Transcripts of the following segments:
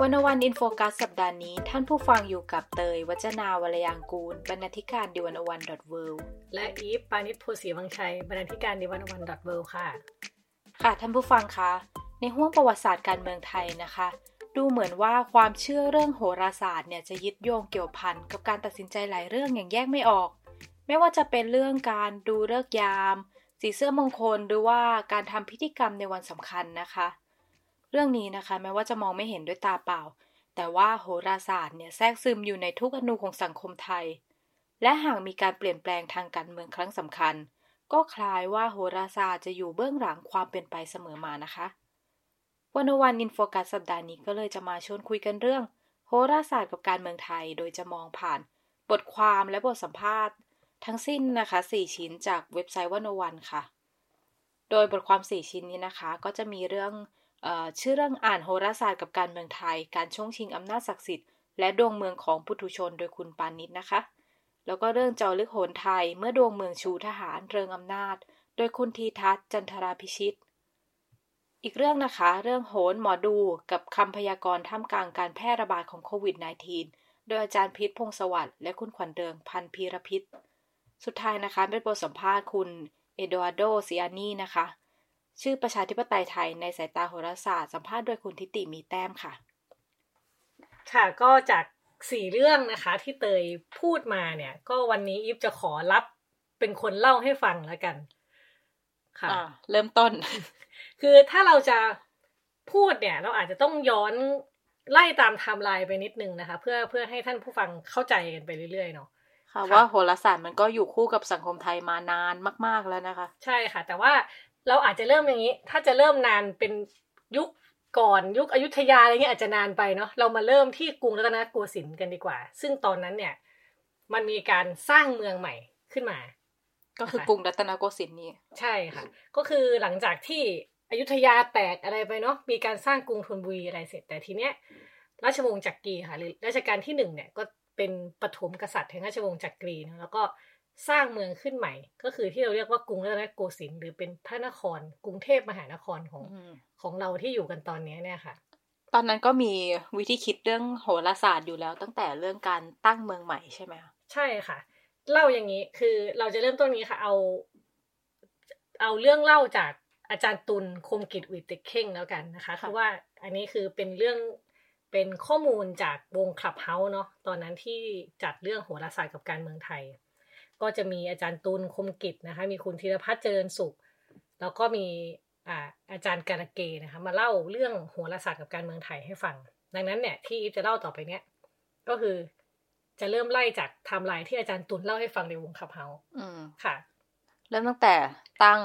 One-O-One In Focus สัปดาห์นี้ ท่านผู้ฟังอยู่กับเตย วัจนาวรยางกูล บรรณาธิการ The One-O-One dot worและอีฟปานิชโพสีวังชัย บรรณาธิการดิวันวันดอทเวค่ะ ค่ะท่านผู้ฟังคะ ในห้วงประวัติศาสตร์การเมืองไทยนะคะ ดูเหมือนว่าความเชื่อเรื่องโหราศาสตร์เนี่ยจะยึดโยงเกี่ยวพันกับการตัดสินใจหลายเรื่องอย่างแยกไม่ออก ไม่ว่าจะเป็นเรื่องการดูเลิกยาม สีเสื้อมงคลหรือว่าการทำพิธีกรรมในวันสำคัญนะคะ เรื่องนี้นะคะ แม้ว่าจะมองไม่เห็นด้วยตาเปล่า แต่ว่าโหราศาสตร์เนี่ยแทรกซึมอยู่ในทุกอนูของสังคมไทย และหากมีการเปลี่ยนแปลงทางการเมืองครั้งสำคัญ ก็คล้ายว่าโหราศาสตร์จะอยู่เบื้องหลังความเป็นไปเสมอมานะคะวันวันอินโฟกัสสัปดาห์นี้ก็เลยจะมาชวนคุยกันเรื่อง โหราศาสตร์กับการเมืองไทย โดยจะมองผ่าน บทความและบทสัมภาษณ์ ทั้งสิ้นนะคะ 4 ชิ้นจากเว็บไซต์วันวันค่ะ โดยบทความ 4 ชิ้นนี้นะคะ ก็จะมีเรื่อง ชื่อเรื่องอ่านโหราศาสตร์กับการเมืองไทย การช่วงชิงอำนาจศักดิ์สิทธิ์และดวงเมืองของปุถุชนโดยคุณปานิชนะคะ แล้วก็เรื่องจอลึกโหนไทยเมื่อดวงเมืองชูทหารเริงอำนาจ โดยคุณทีทัศน์จันทราพิชิต อีกเรื่องนะคะ เรื่องโหนหมอดูกับคำพยากรณ์ท่ามกลางการแพร่ระบาดของโควิด -19 โดยอาจารย์พิษพงศวัสดิ์และคุณขวัญเดิงพันพีรพิษ สุดท้ายนะคะเป็นบทสัมภาษณ์คุณเอโดอาโดซิอานีนะคะ ชื่อประชาธิปไตยไทยในสายตาโหราศาสตร์สัมภาษณ์โดยคุณทิติมีแต้มค่ะ ค่ะก็จากสี่เรื่องนะคะที่เตยพูดมาเนี่ย ก็วันนี้อิฟจะขอรับเป็นคนเล่าให้ฟังแล้วกัน ค่ะเริ่มต้น คือถ้าเราจะพูดเนี่ย เราอาจจะต้องย้อนไล่ตามไทม์ไลน์ไปนิดนึงนะคะ เพื่อเพื่อให้ท่านผู้ฟังเข้าใจกันไปเรื่อยๆเนาะค่ะว่าโหราศาสตร์มันก็อยู่คู่กับสังคมไทยมานานมาก ๆแล้วนะคะ ใช่ค่ะ แต่ว่า เราอาจจะเริ่มอย่างนี้ ถ้าจะเริ่มนานเป็นยุคก่อนยุคอยุธยาอะไรเงี้ยอาจจะนานไปเนาะเรามาเริ่มที่กรุงรัตนโกสินทร์กันดีกว่า ซึ่งตอนนั้นเนี่ย มันมีการสร้างเมืองใหม่ขึ้นมา ก็คือกรุงรัตนโกสินทร์นี่ใช่ค่ะ ก็คือหลังจากที่อยุธยาแตกอะไรไปเนาะมีการสร้างกรุงธนบุรีอะไรเสร็จแต่ทีเนี้ยราชวงศ์จักรีค่ะหรือราชการที่หนึ่งเนี่ยก็เป็นปฐมกษัตริย์แห่งราชวงศ์จักรีนะแล้วก็ สร้างเมืองขึ้นใหม่ ก็คือที่เราเรียกว่ากรุงรัตนโกสินทร์หรือเป็นพระนคร กรุงเทพมหานครของของเราที่อยู่กันตอนนี้เนี่ยค่ะ ตอนนั้นก็มีวิธีคิดเรื่องโหราศาสตร์อยู่แล้ว ตั้งแต่เรื่องการตั้งเมืองใหม่ใช่ไหมใช่ค่ะ เล่าอย่างนี้คือเราจะเริ่มต้นนี้ค่ะ เอา เอาเรื่องเล่าจากอาจารย์ตุลคมกิจวิเตเข่งแล้วกันนะคะคือว่าอันนี้คือเป็นเรื่องเป็นข้อมูลจากวงคลับเฮาส์เนาะตอนนั้นที่จัดเรื่องโหราศาสตร์กับการเมืองไทย ก็จะมีอาจารย์ตูนคมกิจนะคะ มีคุณธีรพัฒน์เจริญสุข แล้วก็มีอ่าอาจารย์การเกนะคะ มาเล่าเรื่องโหราศาสตร์กับการเมืองไทยให้ฟัง ดังนั้นเนี่ยที่อีฟจะเล่าต่อไปเนี้ยก็คือจะเริ่มไล่จากไทม์ไลน์ที่อาจารย์ตุลเล่าให้ฟังในวง Clubhouse อืมค่ะ เริ่มตั้งแต่ตั้ง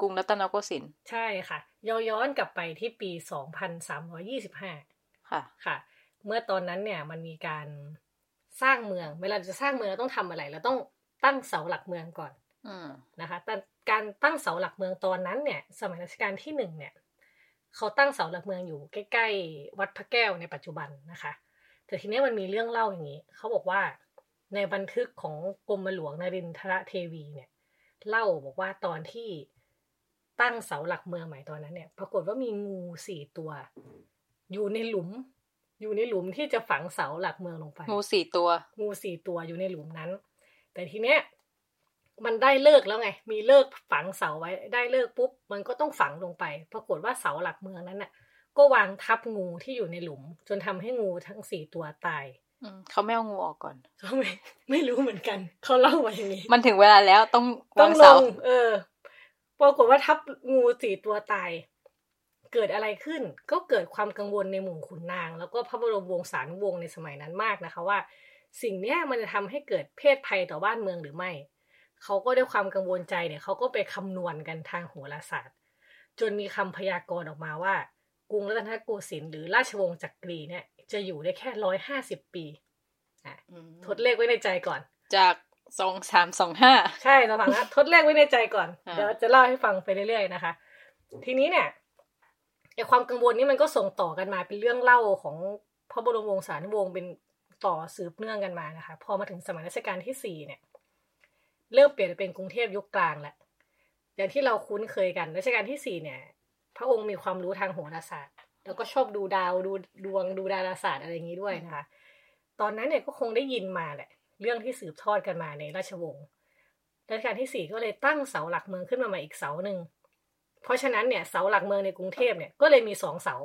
กรุงรัตนโกสินทร์ใช่ค่ะย้อนย้อนกลับไปที่ปีสองพันสามร้อยี่สิบห้าค่ะค่ะ เมื่อตอนนั้นเนี่ยมันมีการสร้างเมือง เวลาจะสร้างเมืองเราต้องทำอะไรเราต้อง ตั้งเสาหลักเมืองก่อนนะคะแต่การตั้งเสาหลักเมืองตอนนั้นเนี่ย สมัยรัชกาลที่หนึ่งเนี่ยเขาตั้งเสาหลักเมืองอยู่ใกล้ๆ วัดพระแก้วในปัจจุบันนะคะ แต่ทีนี้มันมีเรื่องเล่าอย่างนี้ เขาบอกว่าในบันทึกของกรมหลวงนรินทรเทวีเนี่ย เล่าบอกว่าตอนที่ตั้งเสาหลักเมืองใหม่ตอนนั้นเนี่ย ปรากฏว่ามีงูสี่ตัว อยู่ในหลุม อยู่ในหลุมที่จะฝังเสาหลักเมืองลงไป งูสี่ตัว งูสี่ตัวอยู่ในหลุมนั้น แต่ทีเนี้ยมันได้เลิกแล้วไง มีเลิกฝังเสาไว้ ได้เลิกปุ๊บ มันก็ต้องฝังลงไป ปรากฏว่าเสาหลักเมืองนั้นน่ะ ก็วางทับงูที่อยู่ในหลุม จนทำให้งูทั้งสี่ตัวตายเขาไม่เอางูออกก่อนเขาไม่ไม่รู้เหมือนกัน เขาเล่ามาอย่างนี้ มันถึงเวลาแล้วต้องต้องลงเออ ปรากฏว่าทับงูสี่ตัวตาย เกิดอะไรขึ้น ก็เกิดความกังวลในหมู่ขุนนาง แล้วก็พระบรมวงศานุวงศ์ในสมัยนั้นมากนะคะว่า สิ่งเนี้ยมันจะทำให้เกิดเพศภัยต่อบ้านเมืองหรือไม่ เขาก็ด้วยความกังวลใจเนี่ยเขาก็ไปคำนวณกันทางโหราศาสตร์ จนมีคำพยากรณ์ออกมาว่า กรุงรัตนโกสินทร์หรือราชวงศ์จักรีเนี่ยจะอยู่ได้แค่ร้อยห้าสิบปีอะทดเลขไว้ในใจก่อน จากสองสามสองห้าใช่สองสามห้าทดเลขไว้ในใจก่อนเดี๋ยวจะเล่าให้ฟังไปเรื่อยๆนะคะ ทีนี้เนี่ยไอความกังวลนี้มันก็ส่งต่อกันมาเป็นเรื่องเล่าของพระบรมวงศานุวงศ์เป็น ต่อสืบเนื่องกันมานะคะ พอมาถึงสมัยรัชกาลที่สี่เนี่ย เริ่มเปลี่ยนเป็นกรุงเทพยุคกลางแหละอย่างที่เราคุ้นเคยกันรัชกาลที่สี่เนี่ย พระองค์มีความรู้ทางโหราศาสตร์ แล้วก็ชอบดูดาวดูดวงดูดาราศาสตร์อะไรอย่างนี้ด้วยนะคะ ตอนนั้นเนี่ยก็คงได้ยินมาแหละ เรื่องที่สืบทอดกันมาในราชวงศ์รัชกาลที่สี่ก็เลยตั้งเสาหลักเมืองขึ้นมาใหม่อีกเสาหนึ่งเพราะฉะนั้นเนี่ยเสาหลักเมืองในกรุงเทพเนี่ยก็เลยมีสองเสา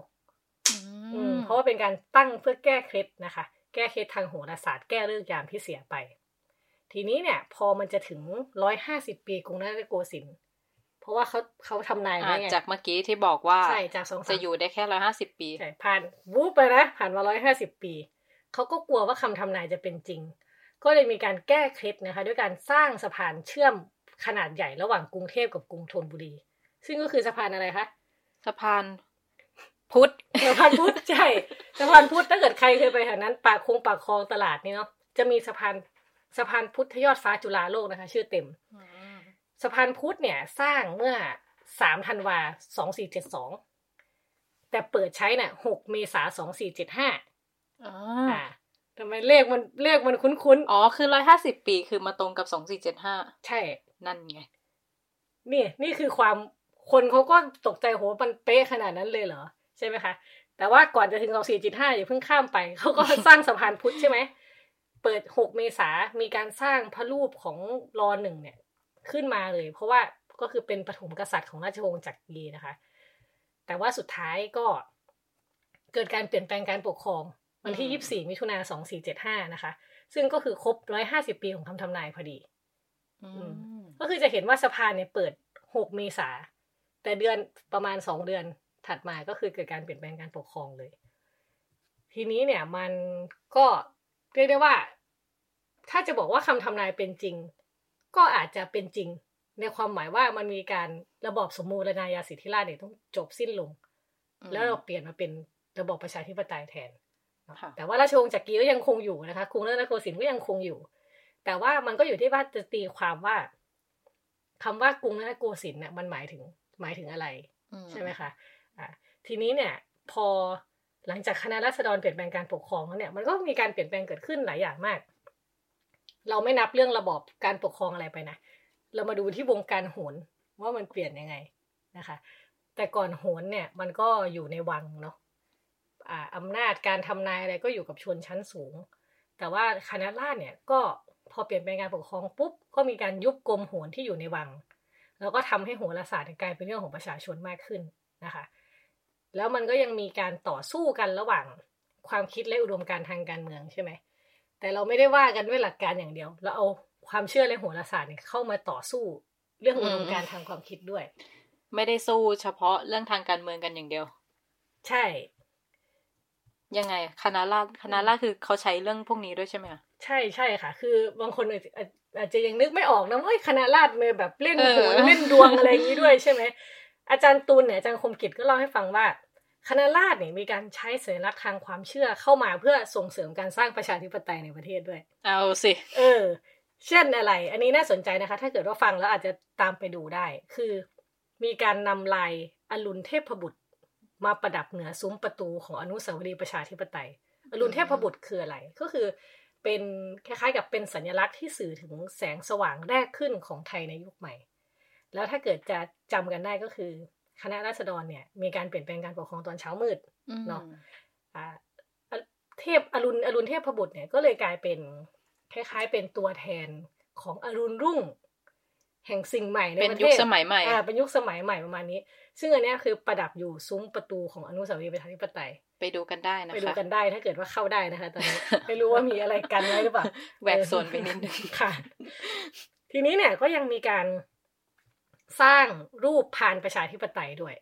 เพราะว่าเป็นการตั้งเพื่อแก้เคล็ดนะคะ แก้เคล็ดทางโหราศาสตร์แก้เรื่องยามที่เสียไป ทีนี้เนี่ย พอมันจะถึงร้อยห้าสิบปีกรุงรัตนโกสินทร์เพราะว่าเขาเขาทำนายไว้ไงจากเมื่อกี้ที่บอกว่าใช่จากสองจะอยู่ได้แค่ร้อยห้าสิบปีใช่ผ่านวูบไปนะผ่านมาร้อยห้าสิบปีเขาก็กลัวว่าคำทำนายจะเป็นจริง ก็เลยมีการแก้เคล็ดนะคะ ด้วยการสร้างสะพานเชื่อมขนาดใหญ่ระหว่างกรุงเทพกับกรุงธนบุรี ซึ่งก็คือสะพานอะไรคะสะพาน พุทธสะพานพุทธใช่สะพานพุทธถ้าเกิดใครเคยไปแถวนั้นปากคงปากคลองตลาดนี่เนาะจะมีสะพานสะพานพุทธยอดฟ้าจุฬาโลกนะคะ ชื่อเต็มสะพานพุทธเนี่ย สร้างเมื่อสามธันวาสองสี่เจ็ดสองแต่เปิดใช้เนี่ยหกเมษาสองสี่เจ็ดห้าอ่าทำไมเลขมันเลขมันคุ้นๆ อ๋อ คือร้อยห้าสิบปีคือมาตรงกับสองสี่เจ็ดห้าใช่ นั่นไง นี่ นี่คือความคนเขาก็ตกใจโหมันเป๊ะขนาดนั้นเลยเหรอ ใช่ไหมคะแต่ว่าก่อนจะถึงสองสี่จุดห้าอย่าเพิ่งข้ามไปเขาก็สร้างสะพานพุทธใช่ไหมเปิดหกเมษามีการสร้างพระรูปของรอหนึ่งเนี่ย ขึ้นมาเลย เพราะว่าก็คือเป็นปฐมกษัตริย์ของราชวงศ์จักรีนะคะ แต่ว่าสุดท้ายก็เกิดการเปลี่ยนแปลงการปกครองวันที่ยี่สี่มิถุนาสองสี่เจ็ดห้านะคะ ซึ่งก็คือครบร้อยห้าสิบปีของคำทำนายพอดีก็คือจะเห็นว่าสะพานเนี่ยเปิดหกเมษาแต่เดือนประมาณสองเดือน ถัดมาก็คือเกิดการเปลี่ยนแปลงการปกครองเลย ทีนี้เนี่ยมันก็เรียกได้ว่า ถ้าจะบอกว่าคำทำนายเป็นจริง ก็อาจจะเป็นจริง ในความหมายว่ามันมีการระบอบสมมูลนายาสิทธิราชเนี่ยต้องจบสิ้นลง แล้วเราเปลี่ยนมาเป็นระบอบประชาธิปไตยแทนแต่ว่าราชวงศ์จักรีก็ยังคงอยู่นะคะกรุงรัตนโกสินทร์ก็ยังคงอยู่ แต่ว่ามันก็อยู่ที่ว่าจะตีความว่าคำว่ากรุงรัตนโกสินทร์เนี่ยมันหมายถึงหมายถึงอะไรใช่ไหมคะอ่า ทีนี้เนี่ยพอหลังจากคณะรัษฎรเปลี่ยนแปลงการปกครองแล้วเนี่ยมันก็มีการเปลี่ยนแปลงเกิดขึ้นหลายอย่างมาก เราไม่นับเรื่องระบอบการปกครองอะไรไปนะ เรามาดูที่วงการโหนว่ามันเปลี่ยนยังไงนะคะ แต่ก่อนโหนเนี่ยมันก็อยู่ในวังเนาะอ่าอำนาจการทำนายอะไรก็อยู่กับชนชั้นสูง แต่ว่าคณะราษฎรเนี่ยก็พอเปลี่ยนแปลงการปกครองปุ๊บก็มีการยุบกรมโหนที่อยู่ในวัง แล้วก็ทำให้โหราศาสตร์กลายเป็นเรื่องของประชาชนมากขึ้นนะคะ แล้วมันก็ยังมีการต่อสู้กันระหว่างความคิดและอุดมการทางการเมืองใช่ไหม แต่เราไม่ได้ว่ากันด้วยหลักการอย่างเดียว เราเอาความเชื่อและโหราศาสตร์เนี่ยเข้ามาต่อสู้เรื่องอุดมการทางความคิดด้วย ไม่ได้สู้เฉพาะเรื่องทางการเมืองกันอย่างเดียว ใช่ ยังไงคณะราษคณะราษคือเขาใช้เรื่องพวกนี้ด้วยใช่ไหมใช่ใช่ค่ะ คือบางคนอาจจะยังนึกไม่ออกนะว่าคณะราษฎรมแบบเล่นโหเล่นดวงอะไรอย่างนี้ด้วยใช่ไหมอาจารย์ตูนเนี่ยอาจารย์คมกิจก็เล่าให้ฟังว่า คณะราษฎรเนี่ยมีการใช้สัญลักษณ์ทางความเชื่อเข้ามาเพื่อส่งเสริมการสร้างประชาธิปไตยในประเทศด้วย เอาสิ เออ เช่นอะไร อันนี้น่าสนใจนะคะ ถ้าเกิดว่าฟังแล้วอาจจะตามไปดูได้ คือมีการนำลายอรุณเทพบุตร มาประดับเหนือซุ้มประตูของอนุสาวรีย์ประชาธิปไตย อรุณเทพบุตรคืออะไร ก็คือเป็นคล้ายๆ กับเป็นสัญลักษณ์ที่สื่อถึงแสงสว่างแรกขึ้นของไทยในยุคใหม่ แล้วถ้าเกิดจะจำกันได้ก็คือ คณะราษฎรเนี่ยมีการเปลี่ยนแปลงการปกครองตอนเช้ามืดเนาะเทพอรุณอรุณเทพบุตรเนี่ยก็เลยกลายเป็นคล้ายๆ เป็นตัวแทนของอรุณรุ่ง แห่งสิ่งใหม่ในประเทศเป็นยุคสมัยใหม่อ่าเป็นยุคสมัยใหม่ประมาณนี้ ซึ่งอันนี้คือประดับอยู่ซุ้มประตูของอนุสาวรีย์ประชาธิปไตยไปดูกันได้นะคะไปดูกันได้ถ้าเกิดว่าเข้าได้นะคะตอนนี้ไม่รู้ว่ามีอะไรกันไว้หรือเปล่าแหวกโซนไปนิดนึงค่ะ ทีนี้เนี่ยก็ยังมีการ สร้างรูปผ่านประชาธิปไตยด้วย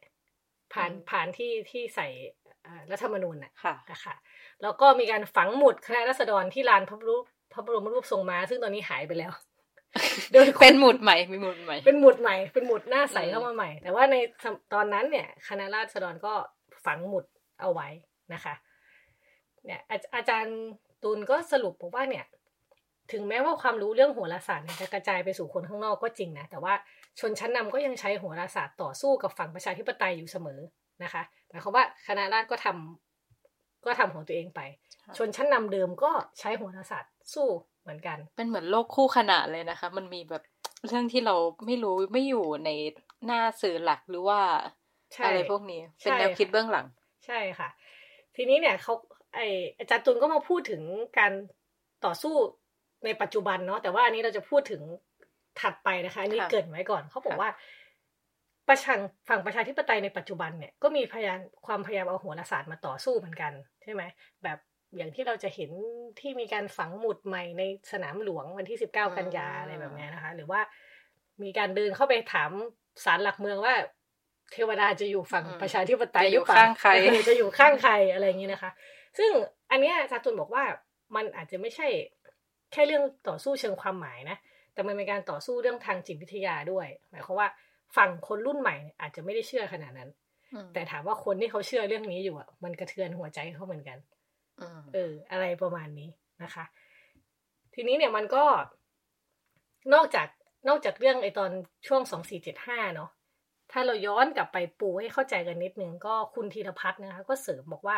ผ่านผ่านที่ที่ใส่รัฐธรรมนูญน่ะนะคะแล้วก็มีการฝังหมุดคณะรัษฎรที่ลานพระรูปพระบรมรูปทรงม้าซึ่งตอนนี้หายไปแล้วโดยเป็นหมุดใหม่มีหมุดใหม่ เป็นหมุดใหม่ เป็นหมุดหน้าใสเข้ามาใหม่ แต่ว่าในตอนนั้นเนี่ย คณะราษฎรก็ฝังหมุดเอาไว้นะคะ เนี่ยอาจารย์ตูนก็สรุปบอกว่าเนี่ย ถึงแม้ว่าความรู้เรื่องโหราศาสตร์จะกระจายไปสู่คนข้างนอกก็จริงนะ แต่ว่า ชนชั้นนำก็ยังใช้โหราศาสตร์ต่อสู้กับฝั่งประชาธิปไตยอยู่เสมอนะคะหมายความว่าคณะราษฎรก็ทำก็ทำของตัวเองไป ชนชั้นนำเดิมก็ใช้โหราศาสตร์สู้เหมือนกัน เป็นเหมือนโลกคู่ขนานเลยนะคะ มันมีแบบเรื่องที่เราไม่รู้ไม่อยู่ในหน้าสื่อหลักหรือว่าอะไรพวกนี้เป็นแนวคิดเบื้องหลัง ใช่ค่ะ ทีนี้เนี่ยเขาไออาจารย์ตุลก็มาพูดถึงการต่อสู้ในปัจจุบันเนาะแต่ว่าอันนี้เราจะพูดถึง ถัดไปนะคะอันนี้เกิดไว้ก่อนเขาบอกว่าประชังฝั่งประชาธิปไตยในปัจจุบันเนี่ยก็มีพยานความพยายามเอาหัวศาสตร์มาต่อสู้เหมือนกันใช่ไหมแบบอย่างที่เราจะเห็นที่มีการฝังหมุดใหม่ในสนามหลวงวันที่สิบเก้ากันยาอะไรแบบนี้นะคะ หรือว่ามีการเดินเข้าไปถามศาลหลักเมืองว่า เทวดาจะอยู่ฝั่งประชาธิปไตยหรือเปล่าข้างใครจะอยู่ข้างใครอะไรอย่างนี้นะคะ ซึ่งอันนี้อาจารย์ตุลบอกว่ามันอาจจะไม่ใช่ แค่เรื่องต่อสู้เชิงความหมายนะ แต่มันเป็นการต่อสู้เรื่องทางจิตวิทยาด้วย หมายความว่าฝั่งคนรุ่นใหม่อาจจะไม่ได้เชื่อขนาดนั้น แต่ถามว่าคนที่เขาเชื่อเรื่องนี้อยู่อะมันกระเทือนหัวใจเขาเหมือนกันเออ อะไรประมาณนี้นะคะ ทีนี้เนี่ยมันก็นอกจากนอกจากเรื่องไอตอนช่วงสองสี่เจ็ดห้าเนาะถ้าเราย้อนกลับไปปูให้เข้าใจกันนิดนึงก็คุณธีรพัฒน์นะคะ ก็เสริมบอกว่า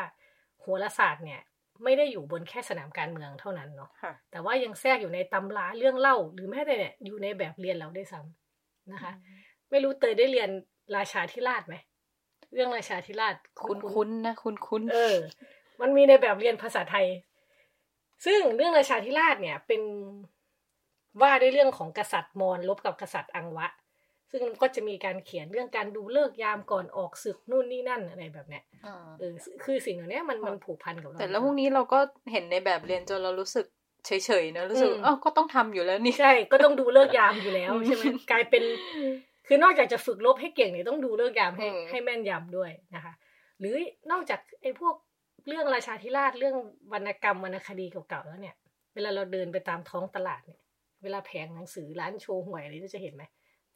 โหราศาสตร์เนี่ย ไม่ได้อยู่บนแค่สนามการเมืองเท่านั้นเนาะแต่ว่ายังแทรกอยู่ในตำราเรื่องเล่า หรือแม้แต่เนี่ยอยู่ในแบบเรียนเราได้ซ้ำนะคะ ไม่รู้เตยได้เรียนราชาธิราชไหมเรื่องราชาธิราชคุ้นคุ้นนะคุ้นคุ้นเออ มันมีในแบบเรียนภาษาไทย ซึ่งเรื่องราชาธิราชเนี่ยเป็นว่าด้วยเรื่องของกษัตริย์มอญลบกับกษัตริย์อังวะ ซึ่งก็จะมีการเขียนเรื่องการดูเลิกยามก่อนออกศึกนู่นนี่นั่นอะไรแบบเนี้ยเออคือสิ่งเหล่านี้มันมันผูกพันกับเราแต่แล้วพวกนี้เราก็เห็นในแบบเรียนจนเรารู้สึกเฉยๆนะรู้สึกอ๋อก็ต้องทำอยู่แล้วนี่ใช่ก็ต้องดูเลิกยามอยู่แล้วใช่ไหมกลายเป็น คือนอกจากจะฝึกลบให้เก่งเนี่ยต้องดูเลิกยามให้ให้แม่นยำด้วยนะคะ หรือนอกจากไอ้พวกเรื่องราชาธิราชเรื่องวรรณกรรมวรรณคดีเก่าๆแล้วเนี่ย เวลาเราเดินไปตามท้องตลาดเนี่ย เวลาแผงหนังสือร้านโชว์หวยอะไรจะเห็นไหม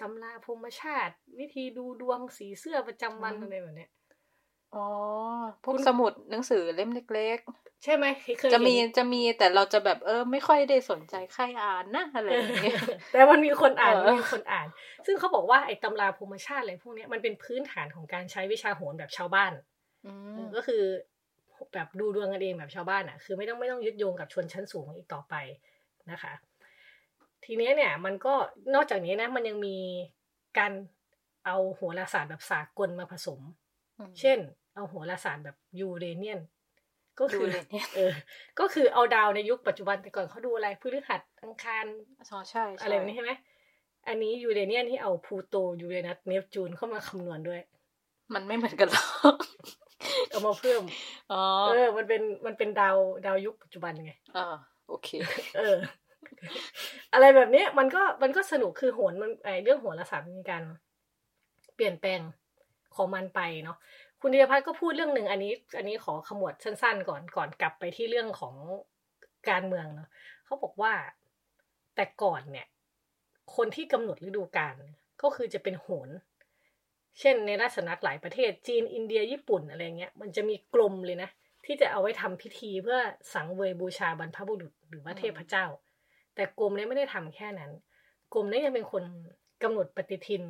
ตำราพรมชาติ วิธีดูดวงสีเสื้อประจำวันอะไรแบบเนี้ยอ๋อพวกสมุดหนังสือเล่มเล็ก ๆ ใช่ไหมจะมีจะมีแต่เราจะแบบเออ ไม่ค่อยได้สนใจใครอ่านนะอะไรอย่างเงี้ยแต่มันมีคนอ่านมีคนอ่าน ซึ่งเขาบอกว่าไอ้ตำราพรมชาติอะไรพวกนี้มันเป็นพื้นฐานของการใช้วิชาโหรแบบชาวบ้านก็คือแบบดูดวงกันเองแบบชาวบ้านอะ คือไม่ต้องไม่ต้องยึดโยงกับชนชั้นสูงอีกต่อไปนะคะ ทีนี้เนี่ยมันก็นอกจากนี้นะมันยังมีการเอาโหราศาสตร์แบบสากลมาผสม เช่น เอาโหราศาสตร์แบบยูเรเนียน ก็คือเออ ก็คือเอาดาวในยุคปัจจุบันแต่ก่อนเขาดูอะไรพฤหัสอังคารอ๋อใช่อะไรแบบนี้ใช่ไหมอันนี้ยูเรเนียนที่เอาพูโตยูเรนัสเนปจูนเข้ามาคำนวณด้วย มันไม่เหมือนกันหรอเอามาเพิ่มอ๋อเออ มันเป็นมันเป็นดาวดาวยุคปัจจุบันไงอ่าโอเค เออ อะไรแบบนี้มันก็มันก็สนุกคือโหนมันไอเรื่องโหนละสามมีการเปลี่ยนแปลงของมันไปเนาะคุณธีรพัฒน์ก็พูดเรื่องหนึ่งอันนี้ อันนี้ขอขมวดสั้น ๆ ก่อนก่อนกลับไปที่เรื่องของการเมืองเนาะเขาบอกว่าแต่ก่อนเนี่ย คนที่กำหนดฤดูกาลก็คือจะเป็นโหน เช่นในราชนักหลายประเทศจีนอินเดียญี่ปุ่นอะไรเงี้ย มันจะมีกลมเลยนะ ที่จะเอาไว้ทำพิธีเพื่อสังเวยบูชาบรรพบุรุษหรือว่าเทพเจ้า แต่กรมนี้ไม่ได้ทำแค่นั้น กรมนี้ยังเป็นคนกำหนดปฏิทิน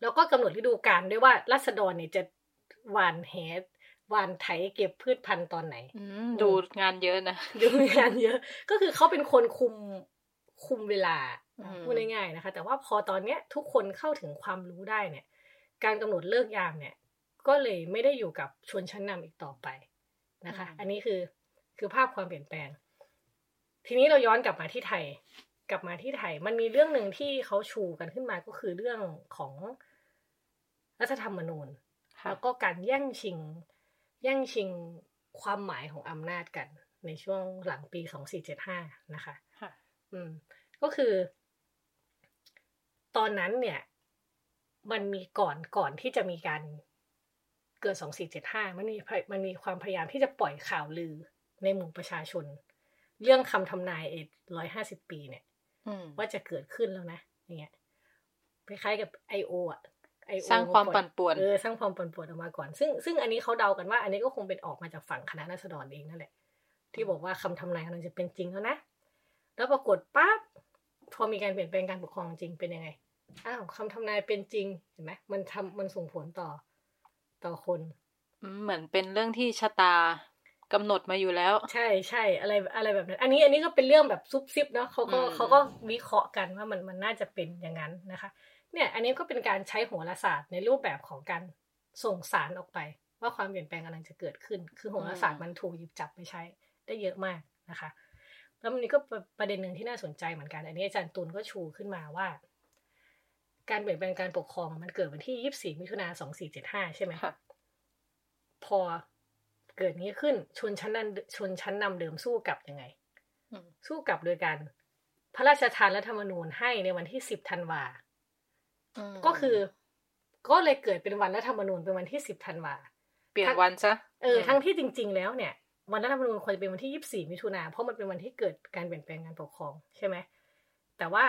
แล้วก็กำหนดฤดูกาลด้วยว่ารัษฎรเนี่ยจะหวานแหหวานไถเก็บพืชพันธุ์ตอนไหนดูงานเยอะนะดูงานเยอะ ก็คือเขาเป็นคนคุมคุมเวลาพูดง่ายๆนะคะ แต่ว่าพอตอนเนี้ยทุกคนเข้าถึงความรู้ได้เนี่ย การกำหนดเลิกยามเนี่ย ก็เลยไม่ได้อยู่กับชนชั้นนำอีกต่อไปนะคะ อันนี้คือคือภาพความเปลี่ยนแปลง ทีนี้เราย้อนกลับมาที่ไทย กลับมาที่ไทย มันมีเรื่องหนึ่งที่เขาชูกันขึ้นมาก็คือเรื่องของรัฐธรรมนูญแล้วก็การแย่งชิง แย่งชิงความหมายของอำนาจกัน ในช่วงหลังปีสองสี่เจ็ดห้านะคะอืม ก็คือ ตอนนั้นเนี่ย มันมีก่อนก่อนที่จะมีการเกิดสองสี่เจ็ดห้ามันมีมันมีความพยายามที่จะปล่อยข่าวลือในหมู่ประชาชน เรื่องคำทำนายเอร้อยห้าสิบปีเนี่ยว่าจะเกิดขึ้นแล้วนะอย่างเงี้ยคล้ายๆกับไอโออะไอโอสร้างความปั่นป่วนเออสร้างความปั่นป่วนออกมาก่อน ซึ่งซึ่งอันนี้เขาเดากันว่า อันนี้ก็คงเป็นออกมาจากฝั่งคณะนักษฎรเองนั่นแหละ ที่บอกว่าคำทำนายกำลังจะเป็นจริงแล้วนะ แล้วปรากฏปั๊บพอมีการเปลี่ยนแปลงการปกครองจริงเป็นยังไงอ้าวคำทำนายเป็นจริงเห็นไหมมันทำมันส่งผลต่อต่อคนเหมือนเป็นเรื่องที่ชะตา กำหนดมาอยู่แล้ว ใช่ใช่อะไรอะไรแบบนั้นอันนี้อันนี้ก็เป็นเรื่องแบบซุบซิบเนาะเขาก็เขาก็วิเคราะห์กันว่ามันมันน่าจะเป็นอย่างนั้นนะคะ เนี่ย อันนี้ก็เป็นการใช้โหราศาสตร์ในรูปแบบของการส่งสารออกไป ว่าความเปลี่ยนแปลงกำลังจะเกิดขึ้น คือโหราศาสตร์มันถูกหยิบจับไปใช้ได้เยอะมากนะคะ แล้วมันนี้ก็ประเด็นหนึ่งที่น่าสนใจเหมือนกัน อันนี้อาจารย์ตุลก็ชูขึ้นมาว่า การเปลี่ยนแปลงการปกครองมันเกิดวันที่ยี่สิบสี่มิถุนาสองสี่เจ็ดห้าใช่ไหมพอ เกิดนี้ขึ้นชนชั้นนั้นชนชั้นนำเดิมสู้กับยังไงสู้กับโดยการพระราชทานรัฐธรรมนูญให้ในวันที่สิบธันวาก็คือ ก็เลยเกิดเป็นวันรัฐธรรมนูญเป็นวันที่สิบธันวาเปลี่ยนวันซะเออทั้งที่จริง ๆ แล้วเนี่ย วันรัฐธรรมนูญควรจะเป็นวันที่ยี่สิบสี่มิถุนาเพราะมันเป็นวันที่เกิดการเปลี่ยนแปลงการปกครองใช่ไหมแต่ว่า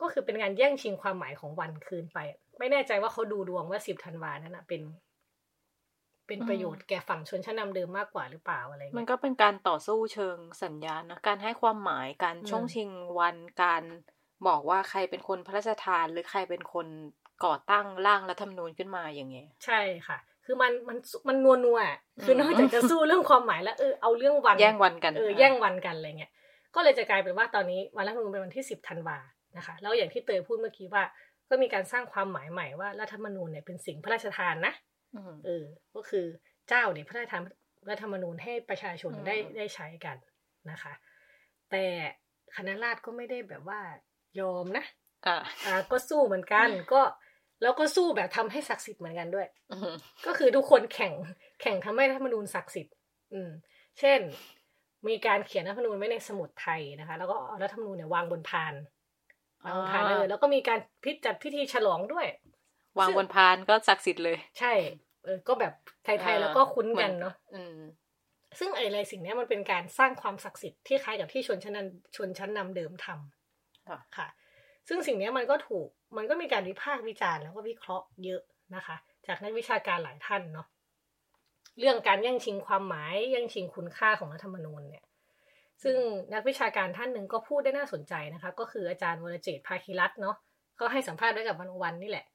ก็คือเป็นการแย่งชิงความหมายของวันคืนไป ไม่แน่ใจว่าเขาดูดวงว่าสิบธันวานั้นนะเป็น เป็นประโยชน์แก่ฝั่งชนชั้นนาเดิมมากกว่าหรือเปล่าอะไรมันก็เป็นการต่อสู้เชิงสัญญาณนะการให้ความหมายการช่วงชิงวันการบอกว่าใครเป็นคนพระราชทานหรือใครเป็นคนก่อตั้งร่างรัฐธรรมนูญขึ้นมาอย่างเงี้ยใช่ค่ะ คือมันมันมันนัวนัวคือนอกจากจะสู้เรื่องความหมายแล้วเออเอาเรื่องวันแย่งวันกันเออแย่งวันกันอะไรเงี้ยก็เลยจะกลายเป็นว่าตอนนี้วันรัฐธรรมนูญเป็นวันที่สิบธันวานะคะแล้วอย่างที่เตยพูดเมื่อกี้ว่า ก็มีการสร้างความหมายใหม่ว่ารัฐธรรมนูญเนี่ยเป็นสิ่งพระราชทานนะ เออ ก็คือเจ้าเนี่ยพระราชทานรัฐธรรมนูญให้ประชาชนได้ได้ใช้กันนะคะ แต่คณะราษฎรก็ไม่ได้แบบว่ายอมนะอ่าก็สู้เหมือนกันก็แล้วก็สู้แบบทำให้ศักดิ์สิทธิ์เหมือนกันด้วยก็คือทุกคนแข่งแข่งทำให้รัฐธรรมนูญศักดิ์สิทธิ์ อืม เช่น มีการเขียนรัฐธรรมนูญไว้ในสมุดไทยนะคะ แล้วก็รัฐธรรมนูญเนี่ยวางบนพานวางบนพานเลยแล้วก็มีการพิจัดพิธีฉลองด้วย วางบนพานก็ศักดิ์สิทธิ์เลย ใช่ เออ ก็แบบไทยๆแล้วก็คุ้นกันเนาะซึ่งอะไรสิ่งนี้มันเป็นการสร้างความศักดิ์สิทธิ์ที่คล้ายกับที่ชนชั้นนชนชั้นนำเดิมทำค่ะ ซึ่งสิ่งนี้มันก็ถูก มันก็มีการวิพากษ์วิจารณ์แล้วก็วิเคราะห์เยอะนะคะ จากนักวิชาการหลายท่านเนาะเรื่องการแย่งชิงความหมายแย่งชิงคุณค่าของรัฐธรรมนูญเนี่ย ซึ่งนักวิชาการท่านหนึ่งก็พูดได้น่าสนใจนะคะ ก็คืออาจารย์วรเจตภาคีรัตน์เนาะเขาให้สัมภาษณ์ด้วยกับวันวันนี่แหละ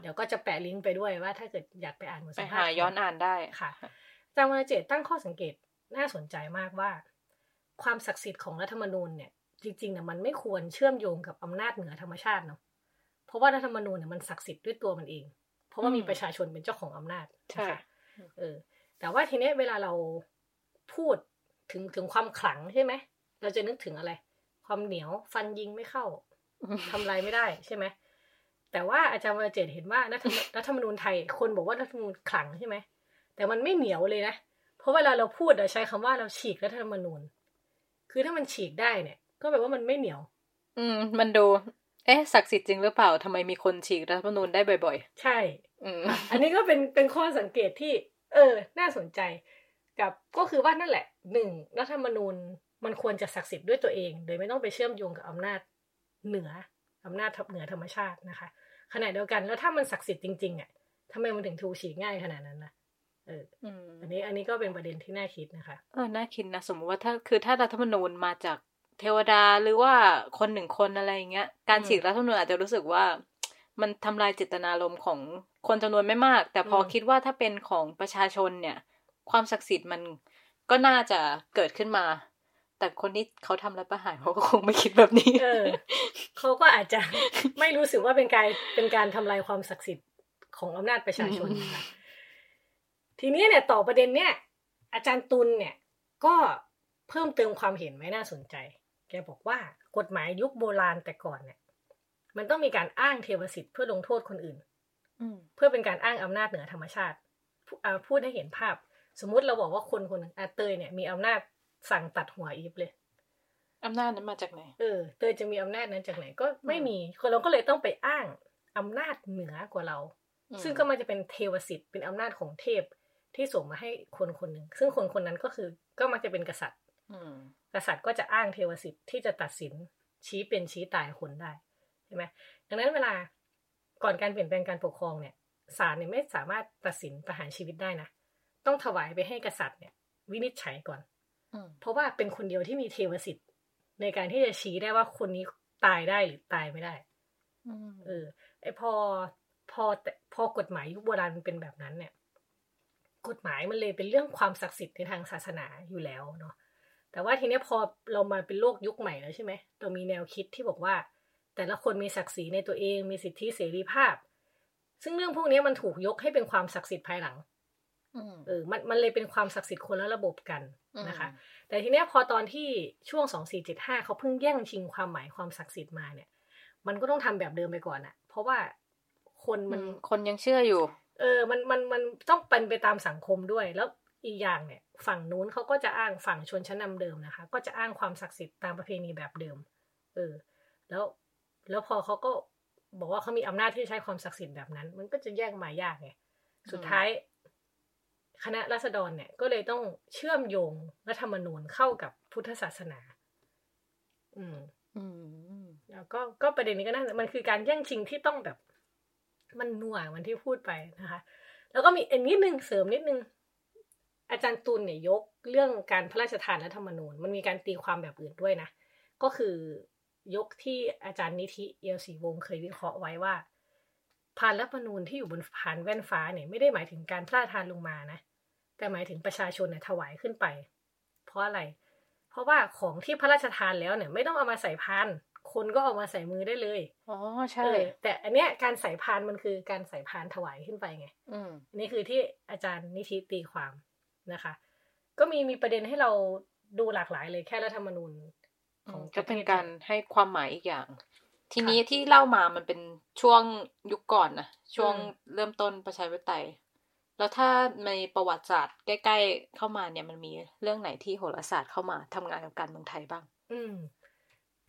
เดี๋ยวก็จะแปะลิงก์ไปด้วยว่าถ้าเกิดอยากไปอ่านบทสัมภาษณ์ไปหาย้อนอ่านได้ค่ะจางวรเจตตั้งข้อสังเกตน่าสนใจมากว่า ความศักดิ์สิทธิ์ของรัฐธรรมนูญเนี่ย จริงๆเนี่ยมันไม่ควรเชื่อมโยงกับอำนาจเหนือธรรมชาติเนาะเพราะว่ารัฐธรรมนูญเนี่ยมันศักดิ์สิทธิ์ด้วยตัวมันเอง เพราะว่ามีประชาชนเป็นเจ้าของอำนาจใช่เออ แต่ว่าทีนี้เวลาเราพูดถึงถึงความขลังใช่ไหมเราจะนึกถึงอะไร ความเหนียวฟันยิงไม่เข้าทำลายไม่ได้ใช่ไหม แต่ว่าอาจารย์วรเจตเห็นว่ารัฐธรรมนูญไทย คนบอกว่ารัฐธรรมนูญขลังใช่ไหมแต่มันไม่เหนียวเลยนะ เพราะเวลาเราพูดเราใช้คำว่าเราฉีกรัฐธรรมนูญ คือถ้ามันฉีกได้เนี่ย ก็แปลว่ามันไม่เหนียว อืม มันดู เอ๊ะศักดิ์สิทธิ์จริงหรือเปล่าทำไมมีคนฉีกรัฐธรรมนูญได้บ่อย ๆ ใช่ อืมอันนี้ก็เป็นเป็นข้อสังเกตที่ เออ น่าสนใจ กับก็คือว่านั่นแหละหนึ่งรัฐธรรมนูญมันควรจะศักดิ์สิทธิ์ด้วยตัวเอง โดยไม่ต้องไปเชื่อมโยงกับอำนาจเหนือ อำนาจเหนือธรรมชาตินะคะ ขณะเดียวกันแล้วถ้ามันศักดิ์สิทธิ์จริงๆอะทำไมมันถึงทูฉีกง่ายขนาดนั้นนะเอออันนี้อันนี้ก็เป็นประเด็นที่น่าคิดนะคะ เออ น่าคิดนะ สมมติว่าถ้าคือถ้ารัฐธรรมนูญมาจากเทวดาหรือว่าคนหนึ่งคนอะไรอย่างเงี้ย การฉีกรัฐธรรมนูญอาจจะรู้สึกว่า มันทำลายเจตนารมณ์ของคนจำนวนไม่มาก แต่พอคิดว่าถ้าเป็นของประชาชนเนี่ย ความศักดิ์สิทธิ์มันก็น่าจะเกิดขึ้นมา แต่คนที่เขาทำรัฐประหารเขาก็คงไม่คิดแบบนี้ เออเขาก็อาจจะไม่รู้สึกว่าเป็นการเป็นการทำลายความศักดิ์สิทธิ์ของอำนาจประชาชนค่ะทีนี้เนี่ยต่อประเด็นเนี่ย อาจารย์ตุลเนี่ย ก็เพิ่มเติมความเห็นไว้น่าสนใจ แกบอกว่ากฎหมายยุคโบราณแต่ก่อนเนี่ย มันต้องมีการอ้างเทวสิทธิ์เพื่อลงโทษคนอื่นเพื่อเป็นการอ้างอำนาจเหนือธรรมชาติพูดให้เห็นภาพ สมมุติเราบอกว่าคนคนหนึ่งอาเตยเนี่ยมีอำนาจ สั่งตัดหัวอีฟเลยอำนาจนั้นมาจากไหน เออเตยจะมีอำนาจนั้นจากไหนก็ไม่มีคนเราก็เลยต้องไปอ้างอำนาจเหนือกว่าเรา ซึ่งก็มันจะเป็นเทวสิทธิ์เป็นอำนาจของเทพที่ส่งมาให้คนคนหนึ่ง ซึ่งคนคนนั้นก็คือ ก็มักจะเป็นกษัตริย์กษัตริย์ก็จะอ้างเทวสิทธิ์ที่จะตัดสินชี้เป็นชี้ตายคนได้ใช่ไหมดังนั้นเวลาก่อนการเปลี่ยนแปลงการปกครองเนี่ยศาลเนี่ยไม่สามารถตัดสินประหารชีวิตได้นะ ต้องถวายไปให้กษัตริย์เนี่ย วินิจฉัยก่อน เพราะว่าเป็นคนเดียวที่มีเทวสิทธิ์ ในการที่จะชี้ได้ว่าคนนี้ตายได้หรือตายไม่ได้เออ ไอพอพอพอกฎหมายยุคโบราณมันเป็นแบบนั้นเนี่ย กฎหมายมันเลยเป็นเรื่องความศักดิ์สิทธิ์ในทางศาสนาอยู่แล้วเนาะแต่ว่าทีนี้พอเรามาเป็นโลกยุคใหม่แล้วใช่ไหมเรามีแนวคิดที่บอกว่า แต่ละคนมีศักดิ์ศรีในตัวเองมีสิทธิเสรีภาพ ซึ่งเรื่องพวกนี้มันถูกยกให้เป็นความศักดิ์สิทธิ์ภายหลัง เออมันมันเลยเป็นความศักดิ์สิทธิ์คนละระบบกันนะคะ แต่ทีนี้พอตอนที่ช่วงสองสี่เจ็ดห้าเขาเพิ่งแย่งชิงความหมายความศักดิ์สิทธิ์มาเนี่ย มันก็ต้องทำแบบเดิมไปก่อนอะเพราะว่าคนมันคนยังเชื่ออยู่ เออ มันมันมันต้องเป็นไปตามสังคมด้วยแล้วอีกอย่างเนี่ย ฝั่งนู้นเขาก็จะอ้างฝั่งชนชั้นนาเดิมนะคะ ก็จะอ้างความศักดิ์สิทธิ์ตามประเพณีแบบเดิม เออ แล้วแล้วพอเขาก็บอกว่าเขามีอำนาจที่ใช้ความศักดิ์สิทธิ์แบบนั้น มันก็จะแยกมายากไงสุดท้าย คณะรัษฎรเนี่ยก็เลยต้องเชื่อมโยงรัฐธรรมนูญเข้ากับพุทธศาสนา อืม อืม แล้วก็ก็ประเด็นนี้ก็น่ามันคือการแย่งชิงที่ต้องแบบ มันนัวมันที่พูดไปนะคะ แล้วก็มีอันนิดนึงเสริมนิดนึง อาจารย์ตุลเนี่ยยกเรื่องการพระราชทานรัฐธรรมนูญ มันมีการตีความแบบอื่นด้วยนะ ก็คือยกที่อาจารย์นิธิเอียวศรีวงเคยวิเคราะห์ไว้ว่าพานรัฐธรรมนูญที่อยู่บนผานแว่นฟ้าเนี่ยไม่ได้หมายถึงการพระราชทานลงมานะ แต่หมายถึงประชาชนเนี่ยถวายขึ้นไป เพราะอะไร เพราะว่าของที่พระราชทานแล้วเนี่ย ไม่ต้องเอามาใส่พานคนก็เอามาใส่มือได้เลยอ๋อใช่แต่อันเนี้ยการใส่พานมันคือการใส่พานถวายขึ้นไปไง อืนี่คือที่อาจารย์นิธิตีความนะคะ ก็มีมีประเด็นให้เราดูหลากหลายเลยแค่รัฐธรรมนูญของก็เป็นการให้ความหมายอีกอย่าง ทีนี้ที่เล่ามามันเป็นช่วงยุคก่อนนะช่วงเริ่มต้นประชาธิปไตย แล้วถ้าในประวัติศาสตร์ใกล้ ๆ เข้ามาเนี่ยมันมีเรื่องไหนที่โหราศาสตร์เข้ามาทำงานกับการเมืองไทยบ้าง อืม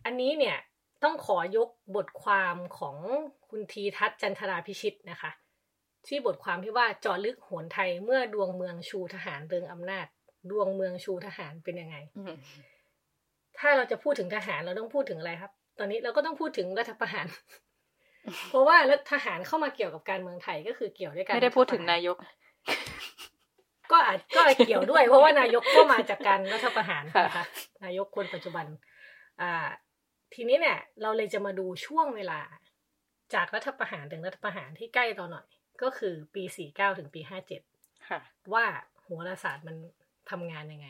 อันนี้เนี่ยต้องขอยกบทความของคุณทีทัศจันทราพิชิตนะคะ ที่บทความที่ว่าจอลึกโหนไทยเมื่อดวงเมืองชูทหารเริงอำนาจ ดวงเมืองชูทหารเป็นยังไง ถ้าเราจะพูดถึงทหารเราต้องพูดถึงอะไรครับ ตอนนี้เราก็ต้องพูดถึงรัฐประหาร เพราะว่ารัฐทหารเข้ามาเกี่ยวกับการเมืองไทยก็คือเกี่ยวด้วยกันไม่ได้พูดถึงนายก ก็อาจก็เกี่ยวด้วย เพราะว่านายกก็มาจากการรัฐประหารนะคะนายกคนปัจจุบัน อ่า ทีนี้เนี่ย เราเลยจะมาดูช่วงเวลา จากรัฐประหารถึงรัฐประหารที่ใกล้ต่อหน่อย ก็คือปีสี่เก้าถึงปีห้าเจ็ดว่าโหราศาสตร์มันทำงานยังไง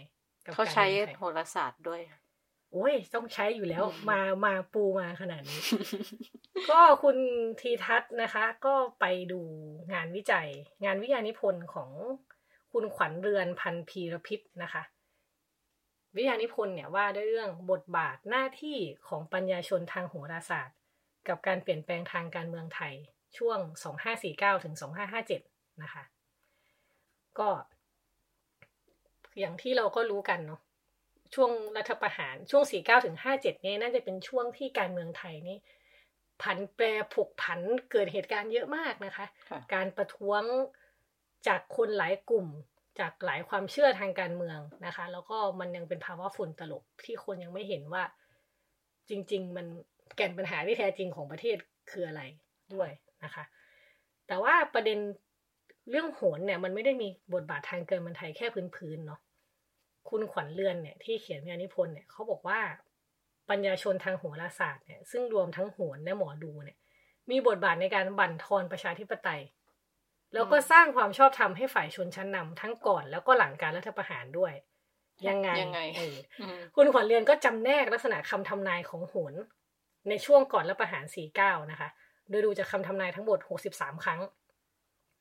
เขาใช้โหราศาสตร์ด้วย โอ้ยต้องใช้อยู่แล้วมามาปูมาขนาดนี้ ก็คุณทีทัศนะคะ ก็ไปดูงานวิจัย งานวิทยานิพนธ์ของคุณขวัญเรือนพันพีรพิษนะคะ วิทยานิพนธ์เนี่ยว่าด้วยเรื่องบทบาทหน้าที่ของปัญญาชนทางโหราศาสตร์ กับการเปลี่ยนแปลงทางการเมืองไทย ช่วง 2549ถึง2557 นะคะ ก็ อย่างที่เราก็รู้กันเนาะ ช่วงรัฐประหารช่วง 49ถึง57นี่น่าจะเป็นช่วงที่การเมืองไทยนี่ผันแปรผกผันเกิดเหตุการณ์เยอะมากนะคะ การประท้วงจากคนหลายกลุ่ม จากหลายความเชื่อทางการเมืองนะคะ แล้วก็มันยังเป็นภาวะฝุ่นตลบที่คนยังไม่เห็นว่า จริง ๆ มันแก่นปัญหาที่แท้จริงของประเทศคืออะไรด้วยนะคะ แต่ว่าประเด็นเรื่องโหนเนี่ยมันไม่ได้มีบทบาททางเกินมันไทยแค่พื้นๆเนาะ คุณขวัญเรือนเนี่ยที่เขียนวิทยานิพนธ์เนี่ยเขาบอกว่าปัญญาชนทางโหราศาสตร์เนี่ยซึ่งรวมทั้งโหรและหมอดูเนี่ย มีบทบาทในการบั่นทอนประชาธิปไตย แล้วก็สร้างความชอบธรรมให้ฝ่ายชนชั้นนำทั้งก่อนแล้วก็หลังการรัฐประหารด้วย ยังไงยังไงคุณขวัญเรือนก็จำแนกลักษณะคำทำนายของโหรในช่วงก่อนรัฐประหารสี่เก้านะคะ โดยดูจากคาทำนายทั้งหมดหกสิบสามครั้ง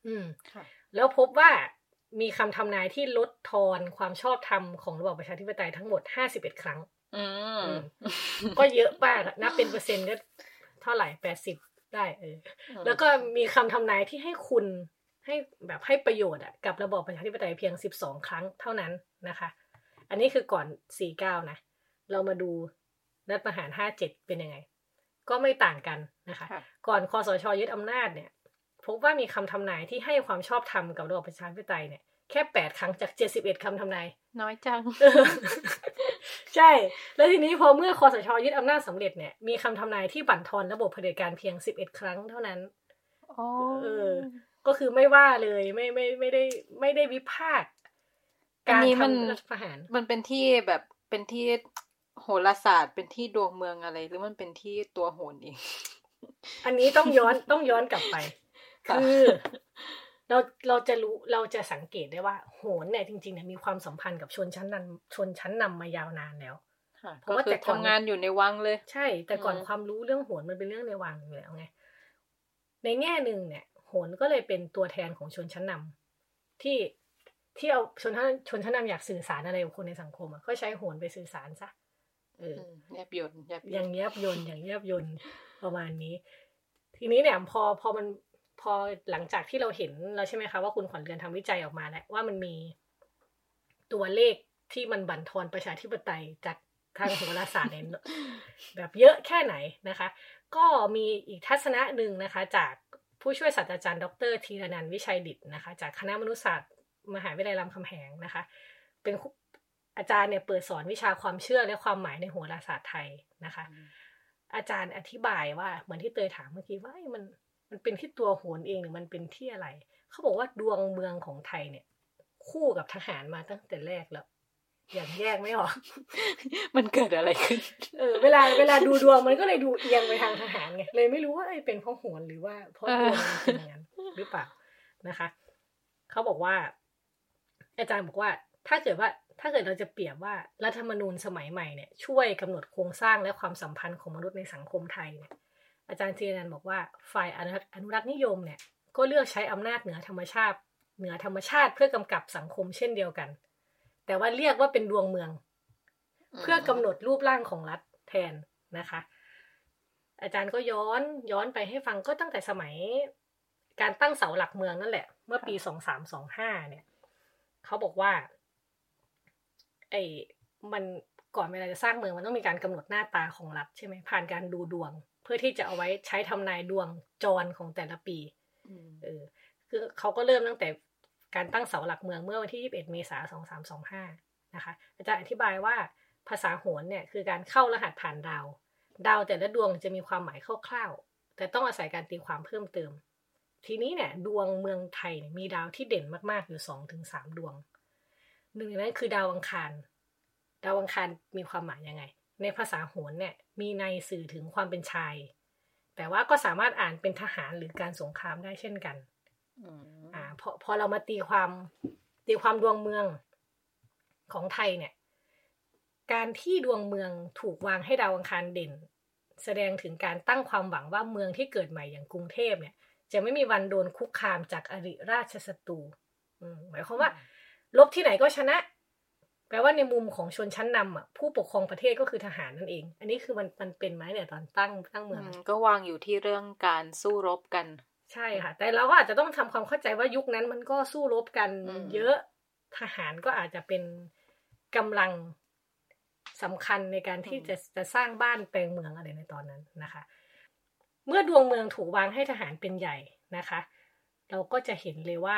อืมแล้วพบว่า มีคำทำนายที่ลดทอนความชอบธรรมของระบอบประชาธิปไตยทั้งหมดห้าสิบเอ็ดครั้งก็เยอะมากนับเป็นเปอร์เซ็นต์ก็เท่าไหร่แปดสิบได้เออ แล้วก็มีคำทำนายที่ให้คุณให้แบบให้ประโยชน์อะกับระบอบประชาธิปไตยเพียงสิบสองครั้งเท่านั้นนะคะ อันนี้คือก่อนสี่เก้านะ เรามาดูรัฐประหารห้าเจ็ดเป็นยังไง ก็ไม่ต่างกันนะคะ ก่อนคอสชยึดอำนาจเนี่ย พบว่ามีคำทำนายที่ให้ความชอบธรรมกับระบอบประชาธิปไตยเนี่ยแค่แปดครั้งจากเจ็ดสิบเอ็ดคำทำนาย น้อยจัง ใช่ แล้วทีนี้พอเมื่อคอสชยึดอำนาจสำเร็จเนี่ย มีคำทำนายที่บั่นทอนระบบเผด็จการเพียงสิบเอ็ดครั้งเท่านั้นเออ ก็คือไม่ว่าเลยไม่ไม่ไม่ได้ไม่ได้วิพากษ์การทำรัฐประหาร มันเป็นที่แบบเป็นที่โหราศาสตร์ เป็นที่ดวงเมืองอะไร หรือมันเป็นที่ตัวโหนเอง อันนี้ต้องย้อนต้องย้อนกลับไป คือเราเราจะรู้เราจะสังเกตได้ว่า โหนเนี่ยจริงๆเนี่ยมีความสัมพันธ์กับชนชั้นนำชนชั้นนำมายาวนานแล้วเพราะว่าแต่ทำงานอยู่ในวังเลย ใช่ แต่ก่อนความรู้เรื่องโหนมันเป็นเรื่องในวังอยู่แล้วไงในแง่หนึ่งเนี่ย โหนก็เลยเป็นตัวแทนของชนชั้นนำที่ที่เอาชนชั้นชนชั้นนำอยากสื่อสารอะไรกับคนในสังคมอะก็ใช้โหนไปสื่อสารซะเออแยบยนอย่างแยบยนอย่างแยบยนประมาณนี้ ทีนี้เนี่ยพอพอมัน พอหลังจากที่เราเห็นเราใช่ไหมคะว่าคุณขวัญเรือนทำวิจัยออกมาแล้วว่ามันมีตัวเลขที่มันบั่นทอนประชาธิปไตยจากทางโหราศาสตร์เนี่ยแบบเยอะแค่ไหนนะคะ ก็มีอีกทัศนะหนึ่งนะคะ จากผู้ช่วยศาสตราจารย์ ดรธีรนันท์วิชัยดิตนะคะ จากคณะมนุษยศาสตร์ มหาวิทยาลัยรามคำแหงนะคะ เป็นอาจารย์เนี่ยเปิดสอนวิชาความเชื่อและความหมายในโหราศาสตร์ไทยนะคะ อาจารย์อธิบายว่าเหมือนที่เตยถามเมื่อกี้ว่ามัน มันเป็นที่ตัวโหนเองหรือมันเป็นที่อะไร เขาบอกว่าดวงเมืองของไทยเนี่ย คู่กับทหารมาตั้งแต่แรกแล้วอย่างแยกไม่ออก มันเกิดอะไรขึ้น เออ เวลาเวลาดูดวงมันก็เลยดูเอียงไปทางทหารไง เลยไม่รู้ว่าเป็นเพราะโหนหรือว่าเพราะดวงมันเป็นอย่างนั้นหรือเปล่านะคะ เขาบอกว่า อาจารย์บอกว่า ถ้าเกิดว่า ถ้าเกิดเราจะเปรียบว่ารัฐธรรมนูญสมัยใหม่เนี่ย ช่วยกำหนดโครงสร้างและความสัมพันธ์ของมนุษย์ในสังคมไทยเนี่ย อาจารย์เจนันบอกว่าฝ่ายอนุรักษ์นิยมเนี่ยก็เลือกใช้อำนาจเหนือธรรมชาติ เหนือธรรมชาติเพื่อกำกับสังคมเช่นเดียวกัน แต่ว่าเรียกว่าเป็นดวงเมือง เพื่อกำหนดรูปร่างของรัฐแทนนะคะ อาจารย์ก็ย้อนย้อนไปให้ฟังก็ตั้งแต่สมัยการตั้งเสาหลักเมืองนั่นแหละ เมื่อปีสองสามสองห้าเนี่ยเขาบอกว่าไอ้มันก่อนเวลาจะสร้างเมืองมันต้องมีการกำหนดหน้าตาของรัฐใช่ไหมผ่านการดูดวงเพื่อที่จะเอาไว้ใช้ทำนายดวงจรของแต่ละปีเออคือเขาก็เริ่มตั้งแต่การตั้งเสาหลักเมืองเมื่อวันที่ 21 เมษายน 2325 นะคะ อาจารย์อธิบายว่าภาษาโหรเนี่ยคือการเข้ารหัสผ่านดาว ดาวแต่ละดวงจะมีความหมายคร่าวๆ แต่ต้องอาศัยการตีความเพิ่มเติม ทีนี้เนี่ยดวงเมืองไทยมีดาวที่เด่นมากๆ อยู่สองถึงสามดวง หนึ่งในนั้นคือดาวอังคาร ดาวอังคารมีความหมายยังไง ในภาษาโหรเนี่ยมีในสื่อถึงความเป็นชาย แต่ว่าก็สามารถอ่านเป็นทหารหรือการสงครามได้เช่นกันอ่าพอพอเรามาตีความตีความดวงเมืองของไทยเนี่ย การที่ดวงเมืองถูกวางให้ดาวอังคารเด่น แสดงถึงการตั้งความหวังว่าเมืองที่เกิดใหม่อย่างกรุงเทพเนี่ย จะไม่มีวันโดนคุกคามจากอริราชศัตรูหมายความว่าลบที่ไหนก็ชนะ แปลว่าในมุมของชนชั้นนำอะผู้ปกครองประเทศก็คือทหารนั่นเอง อันนี้คือมันมันเป็นไหมเนี่ยตอนตั้งตั้งเมืองก็วางอยู่ที่เรื่องการสู้รบกัน ใช่ค่ะ แต่เราก็อาจจะต้องทำความเข้าใจว่ายุคนั้นมันก็สู้รบกันเยอะทหารก็อาจจะเป็นกำลังสำคัญในการที่จะจะสร้างบ้านแปลงเมืองอะไรในตอนนั้นนะคะ เมื่อดวงเมืองถูกวางให้ทหารเป็นใหญ่นะคะ เราก็จะเห็นเลยว่า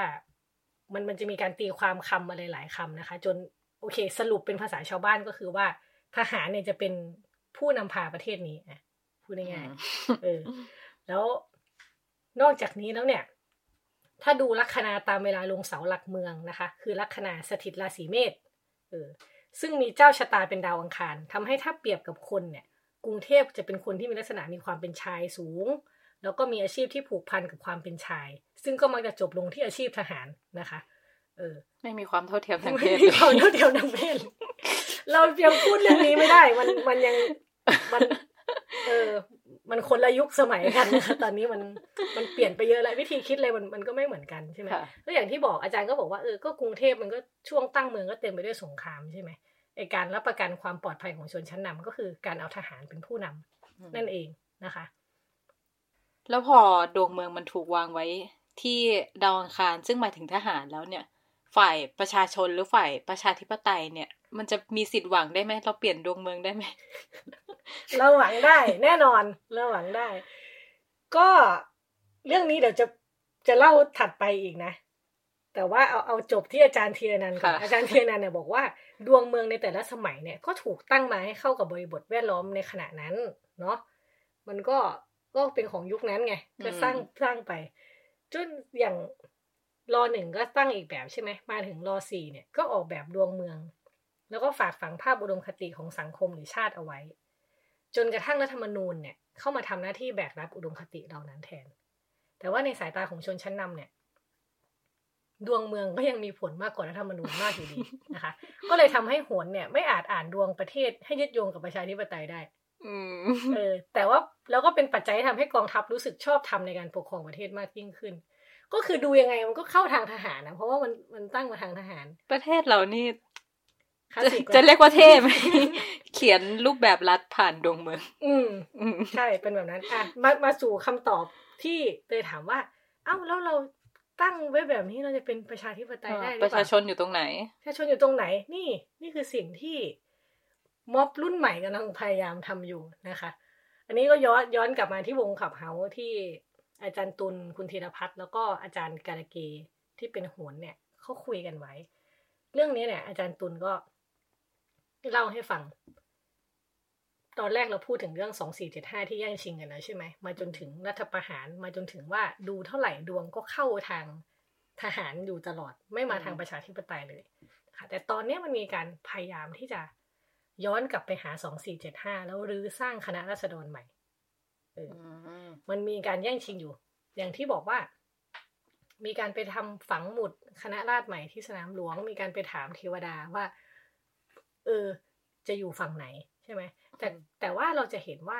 มันมันจะมีการตีความคำอะไรหลายคำนะคะ จน โอเค สรุปเป็นภาษาชาวบ้านก็คือว่า ทหารเนี่ยจะเป็นผู้นำพาประเทศนี้อะพูดง่ายๆเออ แล้วนอกจากนี้แล้วเนี่ย ถ้าดูลัคนาตามเวลาลงเสาหลักเมืองนะคะ คือลัคนาสถิตราศีเมษเออซึ่งมีเจ้าชะตาเป็นดาวอังคารทำให้ถ้าเปรียบกับคนเนี่ย กรุงเทพจะเป็นคนที่มีลักษณะมีความเป็นชายสูง แล้วก็มีอาชีพที่ผูกพันกับความเป็นชาย ซึ่งก็มักจะจบลงที่อาชีพทหารนะคะ เออ ไม่มีความเท่าเทียมทางเพศไม่มีความเท่าเทียมทางเพศเราเพียงพูดเรื่องนี้ไม่ได้ มันมันยังมัน เออ มันคนละยุคสมัยกันนะคะตอนนี้มันมันเปลี่ยนไปเยอะแล้ววิธีคิดอะไรมันมันก็ไม่เหมือนกันใช่ไหมแล้วอย่างที่บอกอาจารย์ก็บอกว่าเออก็กรุงเทพมันก็ช่วงตั้งเมืองก็เต็มไปด้วยสงครามใช่ไหมไอการรับประกันความปลอดภัยของชนชั้นนำก็คือการเอาทหารเป็นผู้นำนั่นเองนะคะ แล้วพอดวงเมืองมันถูกวางไว้ที่ดาวอังคารซึ่งหมายถึงทหารแล้วเนี่ย ฝ่ายประชาชนหรือฝ่ายประชาธิปไตยเนี่ย มันจะมีสิทธิ์หวังได้ไหมเราเปลี่ยนดวงเมืองได้ไหมเราหวังได้แน่นอนเราหวังได้ ก็เรื่องนี้เดี๋ยวจะจะเล่าถัดไปอีกนะ แต่ว่าเอาเอาจบที่อาจารย์เทียนันก่อนอาจารย์เทียนันเนี่ยบอกว่าดวงเมืองในแต่ละสมัยเนี่ย ก็ถูกตั้งมาให้เข้ากับบริบทแวดล้อมในขณะนั้นเนาะมันก็ก็เป็นของยุคนั้นไงก็สร้างสร้างไป จนอย่าง รอหนึ่งก็ตั้งอีกแบบใช่ไหมมาถึงรอสี่เนี่ยก็ออกแบบดวงเมือง แล้วก็ฝากฝังภาพอุดมคติของสังคมหรือชาติเอาไว้ จนกระทั่งรัฐธรรมนูญเนี่ยเข้ามาทำหน้าที่แบกรับอุดมคติเหล่านั้นแทน แต่ว่าในสายตาของชนชั้นนำเนี่ย ดวงเมืองก็ยังมีผลมากกว่ารัฐธรรมนูญมากอยู่ดีนะคะ ก็เลยทำให้หวนเนี่ย ไม่อาจอ่านดวงประเทศให้ยึดโยงกับประชาธิปไตยได้เออแต่ว่าแล้วก็เป็นปัจจัยที่ทำให้กองทัพรู้สึกชอบทำในการปกครองประเทศมากยิ่งขึ้น ก็คือดูยังไงมันก็เข้าทางทหารนะเพราะว่ามันมันตั้งมาทางทหาร ประเทศเรานี่จะเรียกว่าเทพไหมเขียนรูปแบบรัฐผ่านดวงเมือง อืมใช่เป็นแบบนั้นอะมามาสู่คำตอบที่เลยถามว่า เอ้าแล้วเราตั้งไว้แบบนี้เราจะเป็นประชาธิปไตยได้หรือเปล่าประชาชนอยู่ตรงไหนประชาชนอยู่ตรงไหน นี่ นี่คือสิ่งที่ม็อบรุ่นใหม่กำลังพยายามทำอยู่นะคะ อันนี้ก็ย้อนย้อนกลับมาที่วงขับเฮาที่ อาจารย์ตุลคุณธีรพัฒน์แล้วก็อาจารย์การเกที่เป็นโหนเนี่ยเขาคุยกันไว้ เรื่องนี้เนี่ย อาจารย์ตุลก็เล่าให้ฟัง ตอนแรกเราพูดถึงเรื่องสองสี่เจ็ดห้าที่แย่งชิงกันแล้วใช่ไหมมาจนถึงรัฐประหารมาจนถึงว่าดูเท่าไหร่ดวงก็เข้าทางทหารอยู่ตลอดไม่มาทางประชาธิปไตยเลยค่ะแต่ตอนนี้มันมีการพยายามที่จะย้อนกลับไปหาสองสี่เจ็ดห้าแล้วรื้อสร้างคณะรัษฎรใหม่ มันมีการแย่งชิงอยู่ อย่างที่บอกว่า มีการไปทำฝังหมุดคณะราษฎรใหม่ที่สนามหลวง มีการไปถามเทวดาว่า เออ จะอยู่ฝั่งไหนใช่ไหมแต่แต่ว่าเราจะเห็นว่า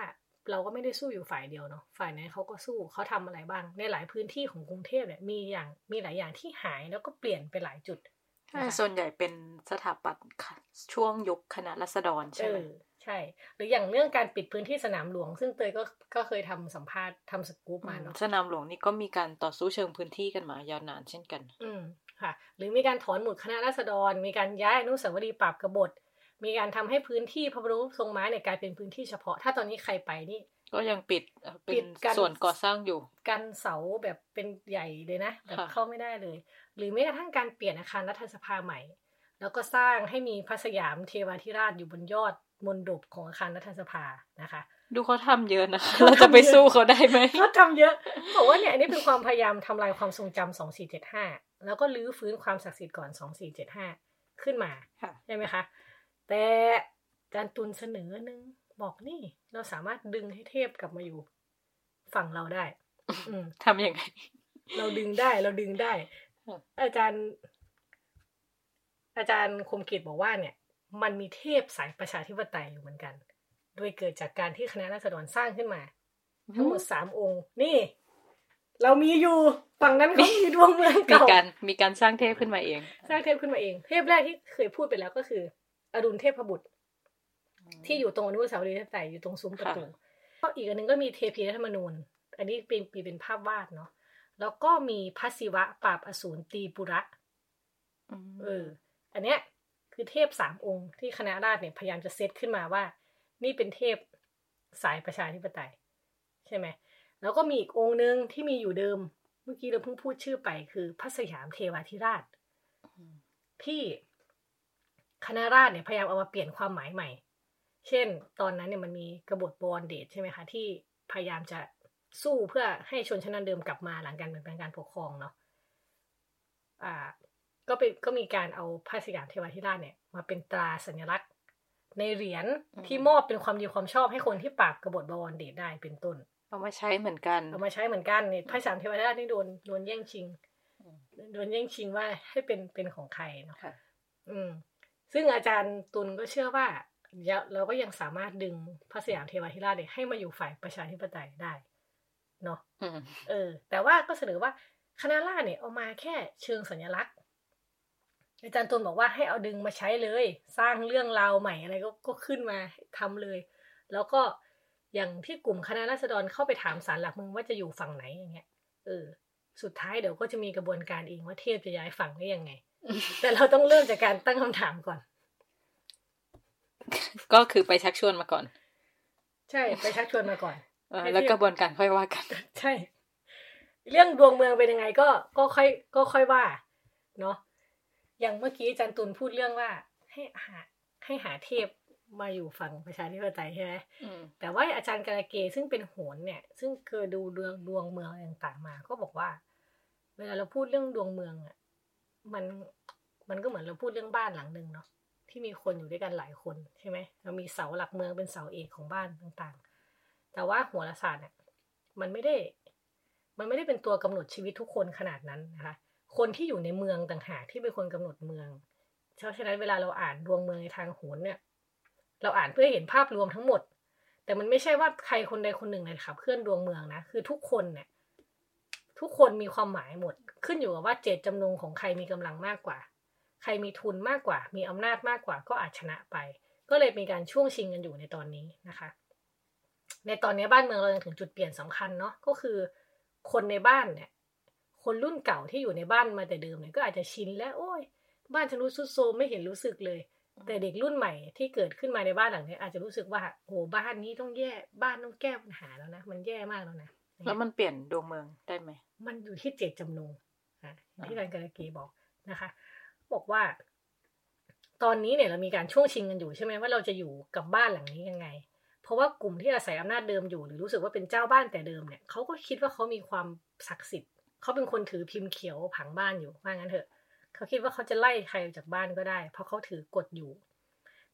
เราก็ไม่ได้สู้อยู่ฝ่ายเดียวเนาะฝ่ายไหนเขาก็สู้เขาทำอะไรบ้าง ในหลายพื้นที่ของกรุงเทพเนี่ยมีอย่างมีหลายอย่างที่หายแล้วก็เปลี่ยนไปหลายจุดใช่ส่วนใหญ่เป็นสถาปัตย์ช่วงยุคคณะรัษฎรใช่ไหม ใช่ หรืออย่างเรื่องการปิดพื้นที่สนามหลวง ซึ่งเตยก็ก็เคยทำสัมภาษณ์ทำสกู๊ปมาเนาะสนามหลวงนี่ก็มีการต่อสู้เชิงพื้นที่กันมายาวนานเช่นกัน อืมค่ะ หรือมีการถอนหมุดคณะรัษฎร มีการย้ายอนุสาวรีย์ปราบกบฏ มีการทำให้พื้นที่พระบรมทรงม้าเนี่ยกลายเป็นพื้นที่เฉพาะ ถ้าตอนนี้ใครไปนี่ ก็ยังปิดปิดส่วนก่อสร้างอยู่ กันเสาแบบเป็นใหญ่เลยนะแบบเข้าไม่ได้เลย หรือแม้กระทั่งการเปลี่ยนอาคารรัฐสภาใหม่ แล้วก็สร้างให้มีพระสยามเทวาธิราชอยู่บนยอด มณฑปของอาคารรัฐสภานะคะ ดูเขาทำเยอะนะคะเราจะไปสู้เขาได้ไหมเขาทำเยอะบอกว่าเนี่ยอันนี้เป็นความพยายามทำลายความทรงจำสองสี่เจ็ดห้าแล้วก็ลื้อฟื้นความศักดิ์สิทธิ์ก่อนสองสี่เจ็ดห้าขึ้นมาใช่ไหมคะ แต่จารตุลเสนอหนึ่งบอกนี่เราสามารถดึงให้เทพกลับมาอยู่ฝั่งเราได้ อืทำยังไง เราดึงได้เราดึงได้ อาจารย์ อาจารย์คมกิจบอกว่าเนี่ย มันมีเทพสายประชาธิปไตยอยู่เหมือนกัน โดยเกิดจากการที่คณะราษฎรสร้างขึ้นมา ทั้งหมดสามองค์ นี่ เรามีอยู่ฝั่งนั้นเขามีดวงเมืองเก่ามีการมีการสร้างเทพขึ้นมาเอง สร้างเทพขึ้นมาเอง เทพแรกที่เคยพูดไปแล้วก็คือ อรุณเทพบุตร ที่อยู่ตรงอนุสาวรีย์ไตยอยู่ตรงซุ้มประตูก็อีกอันนึงก็มีเทพีรัฐมนูญ อันนี้เป็นปีเป็นภาพวาดเนาะแล้วก็มีพระศิวะปราบอสูรตีปุระเออ อันเนี้ย คือเทพสามองค์ที่คณะราษฎรเนี่ยพยายามจะเซตขึ้นมาว่า นี่เป็นเทพสายประชาธิปไตย ใช่ไหม แล้วก็มีอีกองค์หนึ่งที่มีอยู่เดิม เมื่อกี้เราเพิ่งพูดชื่อไปคือพระสยามเทวาธิราช ที่คณะราษฎรเนี่ยพยายามเอามาเปลี่ยนความหมายใหม่ เช่น ตอนนั้นเนี่ยมันมีกบฏบอลเดชใช่ไหมคะที่พยายามจะสู้เพื่อให้ชนชั้นเดิมกลับมาหลังการเปลี่ยนแปลงการปกครองเนาะอ่า ก็เป็นก็มีการเอาพระสยามเทวาธิราชเนี่ย มาเป็นตราสัญลักษณ์ ในเหรียญที่มอบเป็นความดีความชอบให้คนที่ปราบกบฏบวรเดชได้เป็นต้น เอามาใช้เหมือนกัน เอามาใช้เหมือนกันเนี่ยพระสยามเทวาธิราชนี่โดนโดนแย่งชิงโดนแย่งชิงว่าให้เป็นเป็นของใครเนาะอืม ซึ่งอาจารย์ตุลก็เชื่อว่าเราก็ยังสามารถดึงพระสยามเทวาธิราชเนี่ยให้มาอยู่ฝ่ายประชาธิปไตยได้เนาะเออ แต่ว่าก็เสนอว่าคณะราษฎรเนี่ยเอามาแค่เชิงสัญลักษณ์ อาจารย์ตุลบอกว่าให้เอาดึงมาใช้เลย สร้างเรื่องราวใหม่อะไรก็ก็ขึ้นมาทำเลย แล้วก็อย่างที่กลุ่มคณะรัษฎรเข้าไปถามสารหลักเมืองว่าจะอยู่ฝั่งไหนอย่างเงี้ยเออสุดท้ายเดี๋ยวก็จะมีกระบวนการเองว่าเทพจะย้ายฝั่งได้ยังไง แต่เราต้องเริ่มจากการตั้งคำถามก่อน ก็คือไปชักชวนมาก่อน ใช่ไปชักชวนมาก่อนแล้วกระบวนการค่อยว่ากัน ใช่ เรื่องดวงเมืองเป็นยังไงก็ก็ค่อยก็ค่อยว่า เนาะ อย่างเมื่อกี้จันตุลพูดเรื่องว่า ให้หาให้หาเทพมาอยู่ฝั่งประชาธิปไตยใช่ไหมแต่ว่าอาจารย์กาลเกซึ่งเป็นโหนเนี่ย ซึ่งเคยดูดวงดวงเมืองต่างๆมา ก็บอกว่า เวลาเราพูดเรื่องดวงเมืองอะ มันมันก็เหมือนเราพูดเรื่องบ้านหลังหนึ่งเนาะที่มีคนอยู่ด้วยกันหลายคนใช่ไหมเรามีเสาหลักเมืองเป็นเสาเอกของบ้านต่างๆ แต่ว่าโหราศาสตร์เนี่ยมันไม่ได้ มันไม่ได้เป็นตัวกำหนดชีวิตทุกคนขนาดนั้นนะคะ คนที่อยู่ในเมืองต่างหากที่เป็นคนกำหนดเมืองเพราะฉะนั้นเวลาเราอ่านดวงเมืองในทางโหรเนี่ย เราอ่านเพื่อเห็นภาพรวมทั้งหมด แต่มันไม่ใช่ว่าใครคนใดคนหนึ่งเลยขับเคลื่อนดวงเมืองนะคือทุกคนเนี่ยทุกคนมีความหมายหมด ขึ้นอยู่กับว่าเจตจำนงของใครมีกำลังมากกว่า ใครมีทุนมากกว่า มีอำนาจมากกว่า ก็อาจชนะไป ก็เลยมีการช่วงชิงกันอยู่ในตอนนี้นะคะ ในตอนนี้บ้านเมืองเรายังถึงจุดเปลี่ยนสำคัญเนาะก็คือ คนในบ้านเนี่ย คนรุ่นเก่าที่อยู่ในบ้านมาแต่เดิมเนี่ยก็อาจจะชินแล้ว โอ้ย บ้านฉันรู้สุดโซมไม่เห็นรู้สึกเลย แต่เด็กรุ่นใหม่ที่เกิดขึ้นมาในบ้านหลังนี้อาจจะรู้สึกว่าโอ้บ้านนี้ต้องแย่บ้านต้องแก้ปัญหาแล้วนะมันแย่มากแล้วนะแล้วมันเปลี่ยนดวงเมืองได้ไหมมันอยู่ที่เจตจำนงอะที่อาจารย์กระกีบอกนะคะ บอกว่า ตอนนี้เนี่ยเรามีการช่วงชิงกันอยู่ใช่ไหมว่าเราจะอยู่กับบ้านหลังนี้ยังไง เพราะว่ากลุ่มที่อาศัยอำนาจเดิมอยู่ หรือรู้สึกว่าเป็นเจ้าบ้านแต่เดิมเนี่ยเขาก็คิดว่าเขามีความศักดิ์สิทธิ์ เขาเป็นคนถือพิมพ์เขียวผังบ้านอยู่ว่างั้นเถอะ เขาคิดว่าเขาจะไล่ใครออกจากบ้านก็ได้ เพราะเขาถือกฎอยู่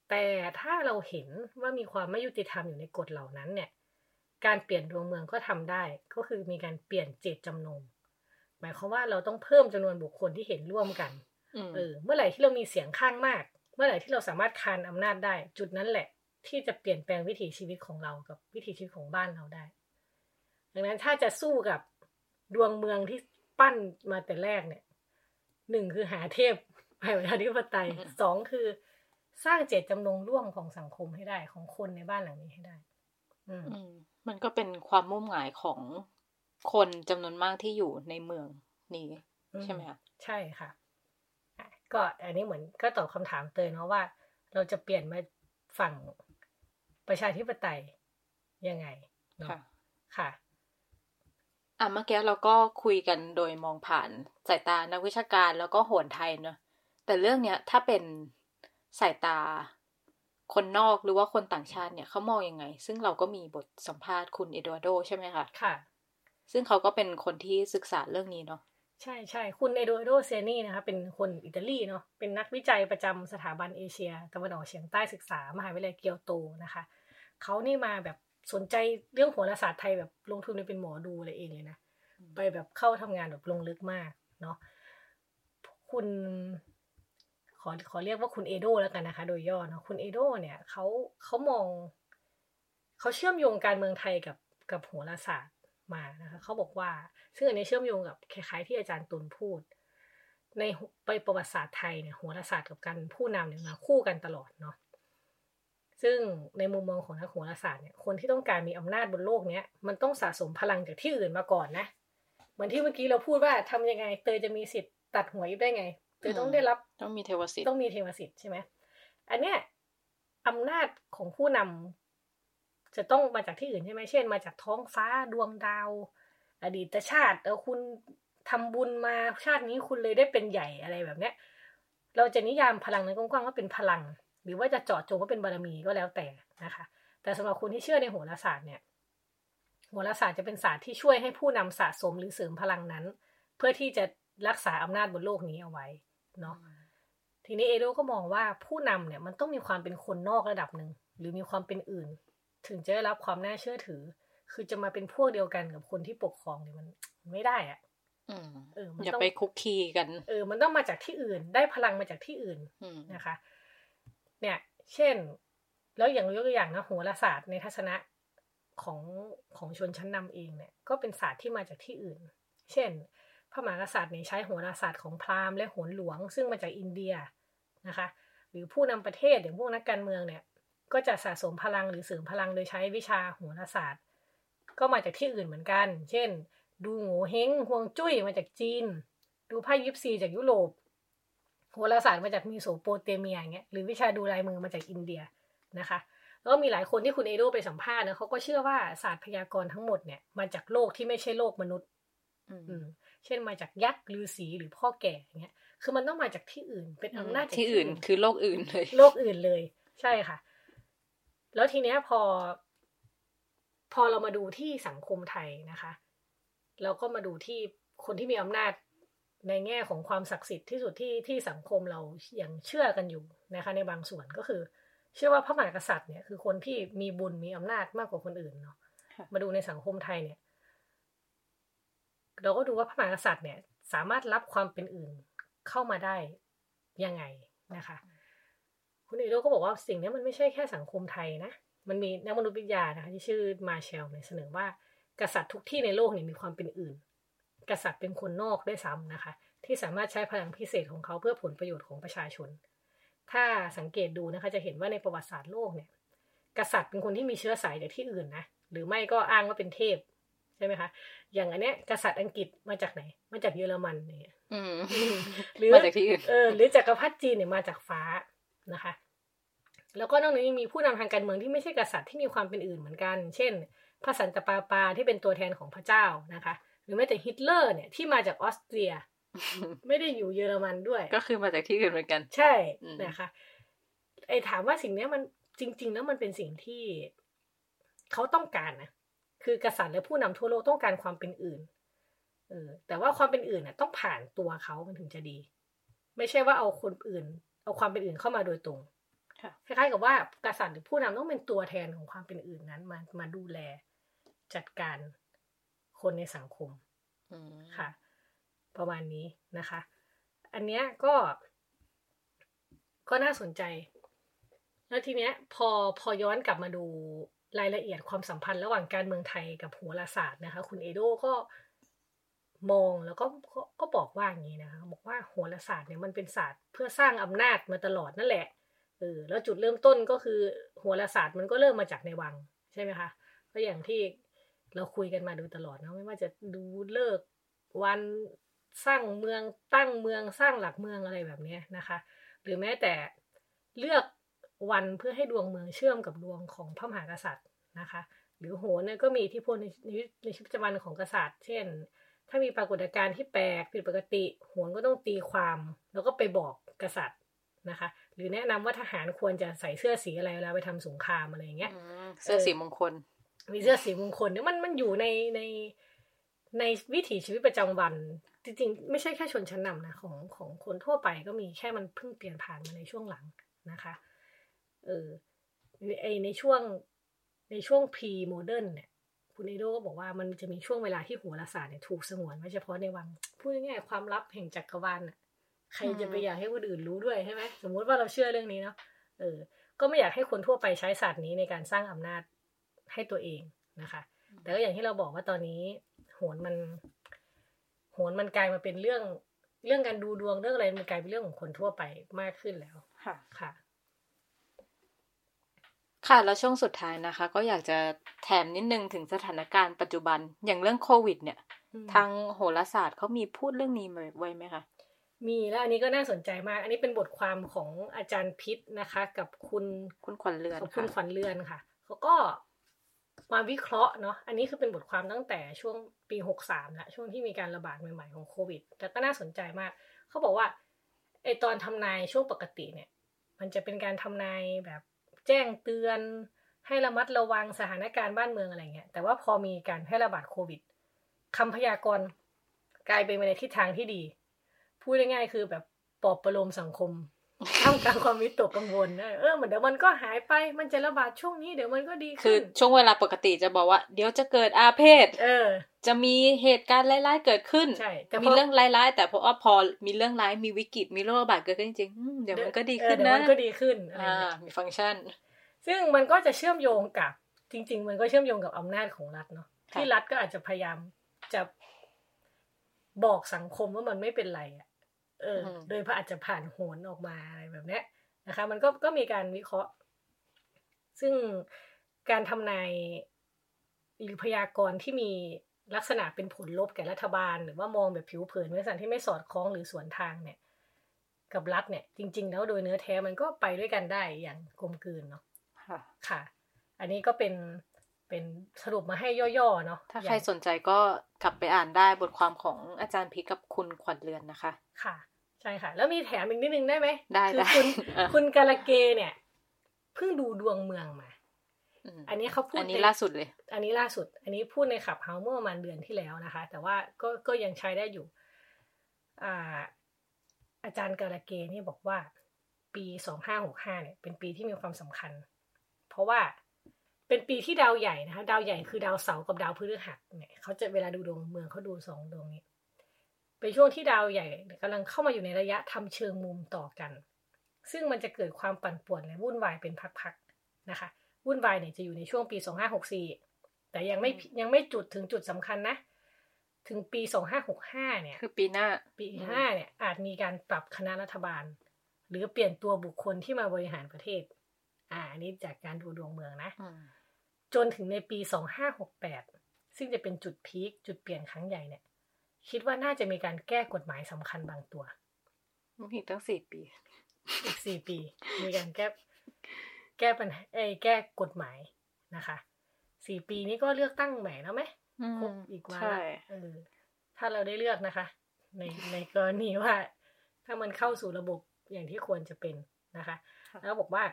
แต่ถ้าเราเห็นว่ามีความไม่ยุติธรรมอยู่ในกฎเหล่านั้นเนี่ย การเปลี่ยนดวงเมืองก็ทำได้ ก็คือมีการเปลี่ยนเจตจำนง หมายความว่าเราต้องเพิ่มจำนวนบุคคลที่เห็นร่วมกันเออ เมื่อไหร่ที่เรามีเสียงข้างมาก เมื่อไหร่ที่เราสามารถคานอำนาจได้ จุดนั้นแหละ ที่จะเปลี่ยนแปลงวิถีชีวิตของเรากับวิถีชีวิตของบ้านเราได้ ดังนั้นถ้าจะสู้กับ ดวงเมืองที่ปั้นมาแต่แรกเนี่ยหนึ่งคือหาเทพไปประชาธิปไตยสองคือสร้างเจตจำนงร่วมของสังคมให้ได้ของคนในบ้านหลังนี้ให้ได้ อืมมันก็เป็นความมุ่งหมายของคนจำนวนมากที่อยู่ในเมืองนี้ ใช่ไหมคะใช่ค่ะก็อันนี้เหมือนก็ตอบคำถามเตยเนาะว่า เราจะเปลี่ยนมาฝั่งประชาธิปไตยยังไงเนาะค่ะ อะเมื่อกี้เราก็คุยกันโดยมองผ่านสายตานักวิชาการแล้วก็โหนไทยเนอะแต่เรื่องเนี้ยถ้าเป็นสายตาคนนอกหรือว่าคนต่างชาติเนี่ยเขามองยังไง ซึ่งเราก็มีบทสัมภาษณ์คุณเอ็ดวาร์โดใช่ไหมคะค่ะ ซึ่งเขาก็เป็นคนที่ศึกษาเรื่องนี้เนาะใช่ใช่คุณเอโดโดเซนี่นะคะเป็นคนอิตาลีเนาะเป็นนักวิจัยประจำสถาบันเอเชียตะวันออกเฉียงใต้ศึกษามหาวิทยาลัยเกียวโตนะคะเขานี่มาแบบ สนใจเรื่องโหราศาสตร์ไทยแบบลงทุนไปเป็นหมอดูอะไรเองเลยนะ ไปแบบเข้าทำงานแบบลงลึกมากเนาะคุณ ขอขอเรียกว่าคุณเอโดแล้วกันนะคะ โดยย่อเนาะคุณเอโดเนี่ยเขาเขามองเขาเชื่อมโยงการเมืองไทยกับกับโหราศาสตร์มานะคะเขาบอกว่า ซึ่งอันนี้เชื่อมโยงกับคล้ายๆที่อาจารย์ตุลพูด ในไปประวัติศาสตร์ไทยเนี่ยโหราศาสตร์กับการผู้นำเนี่ยมาคู่กันตลอดเนาะ ซึ่งในมุมมองของนักโหราศาสตร์เนี่ยคนที่ต้องการมีอำนาจบนโลกเนี้ยมันต้องสะสมพลังจากที่อื่นมาก่อนนะ เหมือนที่เมื่อกี้เราพูดว่าทำยังไง เตยจะมีสิทธิ์ตัดหัวยิบได้ไง เตยต้องได้รับต้องมีเทวสิทธิ์ต้องมีเทวสิทธิ์ใช่ไหมอันเนี้ยอำนาจของผู้นำจะต้องมาจากที่อื่นใช่ไหมเช่น มาจากท้องฟ้าดวงดาว อดีตชาติเออคุณทำบุญมาชาตินี้คุณเลยได้เป็นใหญ่อะไรแบบเนี้ย เราจะนิยามพลังในกว้างๆว่าเป็นพลังห รือว่าจะเจาะจงว่าเป็นบารมีก็แล้วแต่นะคะ แต่สำหรับคุณที่เชื่อในโหราศาสตร์เนี่ยโหราศาสตร์จะเป็นศาสตร์ที่ช่วยให้ผู้นำสะสมหรือเสริมพลังนั้น เพื่อที่จะรักษาอำนาจบนโลกนี้เอาไว้เนาะทีนี้เอโดก็มองว่าผู้นำเนี่ยมันต้องมีความเป็นคนนอกระดับหนึ่งหรือมีความเป็นอื่น ถึงจะได้รับความน่าเชื่อถือ คือจะมาเป็นพวกเดียวกันกับคนที่ปกครองเนี่ยมันไม่ได้อะเอออย่าไปคุกคีกัน เออ มันต้องมาจากที่อื่น ได้พลังมาจากที่อื่นนะคะ เนี่ย เช่น แล้วอย่างยกตัวอย่างนะโหราศาสตร์ในทัศนะของของชนชั้นนำเองเนี่ย ก็เป็นศาสตร์ที่มาจากที่อื่น เช่น พระมหากษัตริย์เนี่ยใช้โหราศาสตร์ของพราหมณ์และโหรหลวง ซึ่งมาจากอินเดียนะคะ หรือผู้นำประเทศอย่างพวกนักการเมืองเนี่ย ก็จะสะสมพลังหรือเสริมพลังโดยใช้วิชาโหราศาสตร์ ก็มาจากที่อื่นเหมือนกัน เช่น ดูโง่เฮงฮวงจุ้ยมาจากจีน ดูไพ่ยิปซีจากยุโรป โหราศาสตร์มาจากมีโสโปเตเมียอย่างเงี้ยหรือวิชาดูลายมือมาจากอินเดียนะคะแล้วมีหลายคนที่คุณเอโดไปสัมภาษณ์นะเขาก็เชื่อว่าศาสตร์พยากรณ์ทั้งหมดเนี่ยมาจากโลกที่ไม่ใช่โลกมนุษย์อืมเช่นมาจากยักษ์ฤาษีหรือพ่อแก่อย่างเงี้ย คือมันต้องมาจากที่อื่น เป็นอำนาจที่อื่น คือโลกอื่นเลย โลกอื่นเลย ใช่ค่ะ แล้วทีเนี้ยพอ พอเรามาดูที่สังคมไทยนะคะเราก็มาดูที่คนที่มีอำนาจ ในแง่ของความศักดิ์สิทธิ์ที่สุดที่ที่สังคมเราอย่างเชื่อกันอยู่นะคะในบางส่วนก็คือ เชื่อว่าพระมหากษัตริย์เนี่ยคือคนที่มีบุญมีอำนาจมากกว่าคนอื่นเนาะมาดูในสังคมไทยเนี่ย เราก็ดูว่าพระมหากษัตริย์เนี่ย สามารถรับความเป็นอื่นเข้ามาได้ยังไงนะคะ คุณเอโดก็บอกว่าสิ่งนี้มันไม่ใช่แค่สังคมไทยนะมันมีนักมนุษยวิทยานะคะที่ชื่อมาเชลเนี่ยเสนอว่า กษัตริย์ทุกที่ในโลกเนี่ยมีความเป็นอื่น กษัตริย์เป็นคนนอกได้ซ้ำนะคะ ที่สามารถใช้พลังพิเศษของเขาเพื่อผลประโยชน์ของประชาชน ถ้าสังเกตดูนะคะจะเห็นว่าในประวัติศาสตร์โลกเนี่ย กษัตริย์เป็นคนที่มีเชื้อสายจากที่อื่นนะหรือไม่ก็อ้างว่าเป็นเทพใช่ไหมคะ อย่างอันเนี้ยกษัตริย์อังกฤษมาจากไหน มาจากเยอรมันเนี่ยหรือมาจากที่อื่นเออหรือจักรพรรดิจีนเนี่ยมาจากฟ้านะคะ แล้วก็นอกจากนี้มีผู้นำทางการเมืองที่ไม่ใช่กษัตริย์ที่มีความเป็นอื่นเหมือนกัน เช่น พระสันตะปาปาที่เป็นตัวแทนของพระเจ้านะคะห รือแม้แต่ฮิตเลอร์เนี่ยที่มาจากออสเตรีย ไม่ได้อยู่เยอรมันด้วย ก็คือมาจากที่อื่นเหมือนกัน ใช่นะคะไอ้ถามว่าสิ่งนี้มันจริง ๆ แล้วมันเป็นสิ่งที่เขาต้องการนะคือกษัตริย์และผู้นำทั่วโลกต้องการความเป็นอื่นเออแต่ว่าความเป็นอื่นน่ะ ต้องผ่านตัวเขามันถึงจะดี ไม่ใช่ว่าเอาคนอื่น เอาความเป็นอื่นเข้ามาโดยตรงคล้ายๆกับว่ากษัตริย์หรือผู้นำต้องเป็นตัวแทนของความเป็นอื่นนั้นมามาดูแลจัดการ คนในสังคมค่ะ ประมาณนี้นะคะ อันเนี้ยก็ก็น่าสนใจ แล้วทีเนี้ย พอพอย้อนกลับมาดูรายละเอียดความสัมพันธ์ระหว่างการเมืองไทยกับโหราศาสตร์นะคะ คุณเอโดก็มองแล้วก็ก็บอกว่าอย่างนี้นะคะบอกว่าโหราศาสตร์เนี่ยมันเป็นศาสตร์เพื่อสร้างอำนาจมาตลอดนั่นแหละเออแล้วจุดเริ่มต้นก็คือโหราศาสตร์มันก็เริ่มมาจากในวังใช่ไหมคะก็อย่างที่ เราคุยกันมาดูตลอดนะไม่ว่าจะดูเลิกวันสร้างเมืองตั้งเมืองสร้างหลักเมืองอะไรแบบนี้นะคะ หรือแม้แต่เลือกวันเพื่อให้ดวงเมืองเชื่อมกับดวงของพระมหากษัตริย์นะคะ หรือโหนเนี่ยก็มีอิทธิพลในในชีวิตประจำวันของกษัตริย์ เช่น ถ้ามีปรากฏการณ์ที่แปลกผิดปกติ โหนก็ต้องตีความ แล้วก็ไปบอกกษัตริย์นะคะ หรือแนะนำว่าทหารควรจะใส่เสื้อสีอะไรเวลาไปทำสงครามอะไรอย่างเงี้ยเสื้อสีมงคล มีเสื้อสีมงคลเนี่ยมันมันอยู่ในในในวิถีชีวิตประจำวัน จริงๆ ไม่ใช่แค่ชนชั้นนำนะของของคนทั่วไปก็มีแค่มันเพิ่งเปลี่ยนผ่านมาในช่วงหลังนะคะเออไอในช่วงในช่วง pre-modern เนี่ยคุณเอโดก็บอกว่ามันจะมีช่วงเวลาที่โหราศาสตร์เนี่ยถูกสงวนไว้เฉพาะในวังพูดง่ายๆความลับแห่งจักรวาลน่ะใครจะไปอยากให้คนอื่นรู้ด้วยใช่ไหมสมมุติว่าเราเชื่อเรื่องนี้เนาะเออ ก็ไม่อยากให้คนทั่วไปใช้ศาสตร์นี้ในการสร้างอำนาจ ให้ตัวเองนะคะ แต่ก็อย่างที่เราบอกว่าตอนนี้โหนมัน โหนมันกลายมาเป็นเรื่องเรื่องการดูดวงเรื่องอะไรมันกลายเป็นเรื่องของคนทั่วไปมากขึ้นแล้ว ค่ะ ค่ะ ค่ะแล้วช่วงสุดท้ายนะคะ ก็อยากจะแถมนิดนึงถึงสถานการณ์ปัจจุบันอย่างเรื่องโควิด เนี่ย ทางโหราศาสตร์เขามีพูดเรื่องนี้ไว้ไหมคะมีแล้วอันนี้ก็น่าสนใจมาก อันนี้เป็นบทความของอาจารย์พิษนะคะ กับคุณคุณขวัญเรือนคุณขวัญเรือนค่ะเขาก็ มาวิเคราะห์เนาะอันนี้คือเป็นบทความตั้งแต่ช่วงปีหกสามละช่วงที่มีการระบาดใหม่ๆของโควิด แต่ก็น่าสนใจมาก เขาบอกว่าไอตอนทำนายช่วงปกติเนี่ย มันจะเป็นการทำนายแบบแจ้งเตือนให้ระมัดระวังสถานการณ์บ้านเมืองอะไรเงี้ย แต่ว่าพอมีการแพร่ระบาดโควิดคำพยากรณ์กลายเป็นไปในทิศทางที่ดี พูดง่ายๆคือแบบปลอบประโลมสังคม ท่ามกลางความวิตกกังวลเออเหมือนเดี๋ยวมันก็หายไปมันจะระบาดช่วงนี้เดี๋ยวมันก็ดีขึ้นคือช่วงเวลาปกติจะบอกว่า เดี๋ยวจะเกิดอาเพศเออ จะมีเหตุการณ์ร้ายๆเกิดขึ้นใช่มีเรื่องร้ายๆแต่พอพอมีเรื่องร้ายมีวิกฤตมีโรคระบาดเกิดขึ้นจริงๆเดี๋ยวมันก็ดีขึ้นนะเดี๋ยวมันก็ดีขึ้นอ่ามีฟังก์ชัน ซึ่งมันก็จะเชื่อมโยงกับ จริง ๆ มันก็เชื่อมโยงกับอำนาจของรัฐเนาะที่รัฐก็อาจจะพยายามจะบอกสังคมว่ามันไม่เป็นไรอะ เออโดยพระอาจจะผ่านโหนออกมาอะไรแบบเนี้ยนะคะ มันก็ก็มีการวิเคราะห์ ซึ่งการทำนายหรือพยากรณ์ที่มีลักษณะเป็นผลลบแก่รัฐบาล หรือว่ามองแบบผิวเผินในสถานที่ไม่สอดคล้องหรือสวนทางเนี่ย กับรัฐเนี่ย จริง ๆ แล้วโดยเนื้อแท้มันก็ไปด้วยกันได้อย่างกลมกลืนเนาะค่ะ อันนี้ก็เป็นเป็นสรุปมาให้ย่อๆเนาะถ้าใครสนใจก็กลับไปอ่านได้บทความของอาจารย์พีกับคุณขวัญเรือนนะคะ ค่ะ ใช่ค่ะ แล้วมีแถมอีกนิดนึงได้ไหมได้คือคุณคุณกาลเกเนี่ยเพิ่งดูดวงเมืองมาอันนี้เขาพูดอันนี้ล่าสุดเลย อันนี้ล่าสุด อันนี้พูดในขับเฮาเมื่อประมาณเดือนที่แล้วนะคะ แต่ว่าก็ก็ยังใช้ได้อยู่ อ่า อาจารย์กาลเกนี่บอกว่า ปีสองห้าหกห้าเนี่ย เป็นปีที่มีความสำคัญ เพราะว่าเป็นปีที่ดาวใหญ่นะคะ ดาวใหญ่คือดาวเสาร์กับดาวพฤหัสเนี่ยเขาจะเวลาดูดวงเมืองเขาดูสองดวงนี้ เป็นช่วงที่ดาวใหญ่กำลังเข้ามาอยู่ในระยะทำเชิงมุมต่อกัน ซึ่งมันจะเกิดความปั่นป่วนและวุ่นวายเป็นพักๆนะคะ วุ่นวายเนี่ยจะอยู่ในช่วงปีสองห้าหกสี่แต่ยังไม่ยังไม่จุดถึงจุดสำคัญนะ ถึงปีสองห้าหกห้าเนี่ย คือปีหน้า ปีห้าเนี่ย อาจมีการปรับคณะรัฐบาล หรือเปลี่ยนตัวบุคคลที่มาบริหารประเทศ อ่า อันนี้จากการดูดวงเมืองนะ จนถึงในปีสองห้าหกแปดซึ่งจะเป็นจุดพีคจุดเปลี่ยนครั้งใหญ่เนี่ย คิดว่าน่าจะมีการแก้กฎหมายสำคัญบางตัวมีตั้งสี่ปีอีกสี่ปี มีการแก้แก้ปัญหาเอ้ยแก้กฎหมายนะคะสี่ปีนี้ก็เลือกตั้งใหม่แล้วไหมครบอีกวันละเออถ้าเราได้เลือกนะคะ ในในกรณีว่า ถ้ามันเข้าสู่ระบบอย่างที่ควรจะเป็นนะคะ แล้วบอกว่า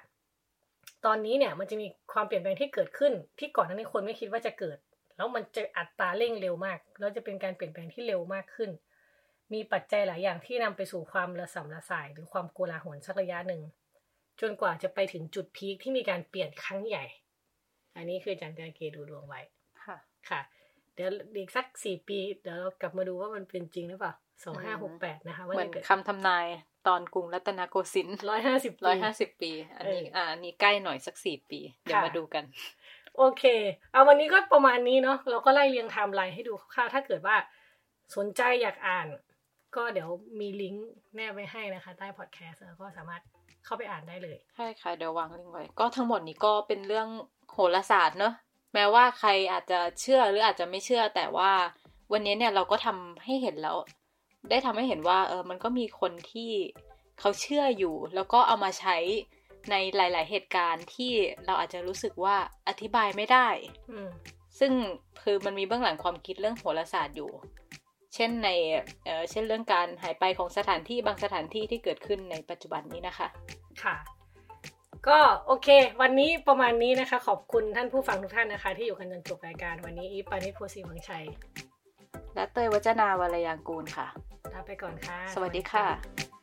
ตอนนี้เนี่ยมันจะมีความเปลี่ยนแปลงที่เกิดขึ้นที่ก่อนหน้านี้คนไม่คิดว่าจะเกิด แล้วมันจะอัตราเร่งเร็วมาก แล้วจะเป็นการเปลี่ยนแปลงที่เร็วมากขึ้น มีปัจจัยหลายอย่างที่นำไปสู่ความระสำระสาย หรือความโกลาหลสักระยะหนึ่ง จนกว่าจะไปถึงจุดพีคที่มีการเปลี่ยนครั้งใหญ่ อันนี้คือจันทร์เกดูดวงไว้ค่ะค่ะ เดี๋ยวอีกสักสี่ปี เดี๋ยวเรากลับมาดูว่ามันเป็นจริงหรือเปล่าสองห้าหกแปดนะคะว่าเหมือนจะเกิดคำทำนายตอนกรุงรัตนโกสินทร์ร้อยห้าสิบร้อยห้าสิบปี อันนี้เอออ่อ่าอันนี้ใกล้หน่อยสักสี่ปี เดี๋ยวค่ะมาดูกัน โอเค เอาวันนี้ก็ประมาณนี้เนาะเราก็ไล่เรียงไทม์ไลน์ให้ดูคร่าวๆถ้าเกิดว่าสนใจอยากอ่าน ก็เดี๋ยวมีลิงก์แนบไว้ให้นะคะ ใต้พอดแคสต์แล้วก็สามารถเข้าไปอ่านได้เลยใช่ค่ะเดี๋ยววางลิงก์ไว้ ก็ทั้งหมดนี้ก็เป็นเรื่องโหราศาสตร์เนอะแม้ว่าใครอาจจะเชื่อหรืออาจจะไม่เชื่อแต่ว่าวันนี้เนี่ยเราก็ทำให้เห็นแล้ว ได้ทำให้เห็นว่าเออมันก็มีคนที่เขาเชื่ออยู่ แล้วก็เอามาใช้ ในหลาย ๆ เหตุการณ์ที่เราอาจจะรู้สึกว่าอธิบายไม่ได้อืมซึ่งคือมันมีเบื้องหลังความคิดเรื่องโหราศาสตร์อยู่ เช่นในเอ่อเช่นเรื่องการหายไปของสถานที่บางสถานที่ที่เกิดขึ้นในปัจจุบันนี้นะคะ ค่ะ ก็โอเค วันนี้ประมาณนี้นะคะ ขอบคุณท่านผู้ฟังทุกท่านนะคะ ที่อยู่กันจนจบรายการวันนี้อีฟปานิชโพสีวังชัย และเตยวัจนาวรยางกูลค่ะลาไปก่อนค่ะ สวัสดีค่ะ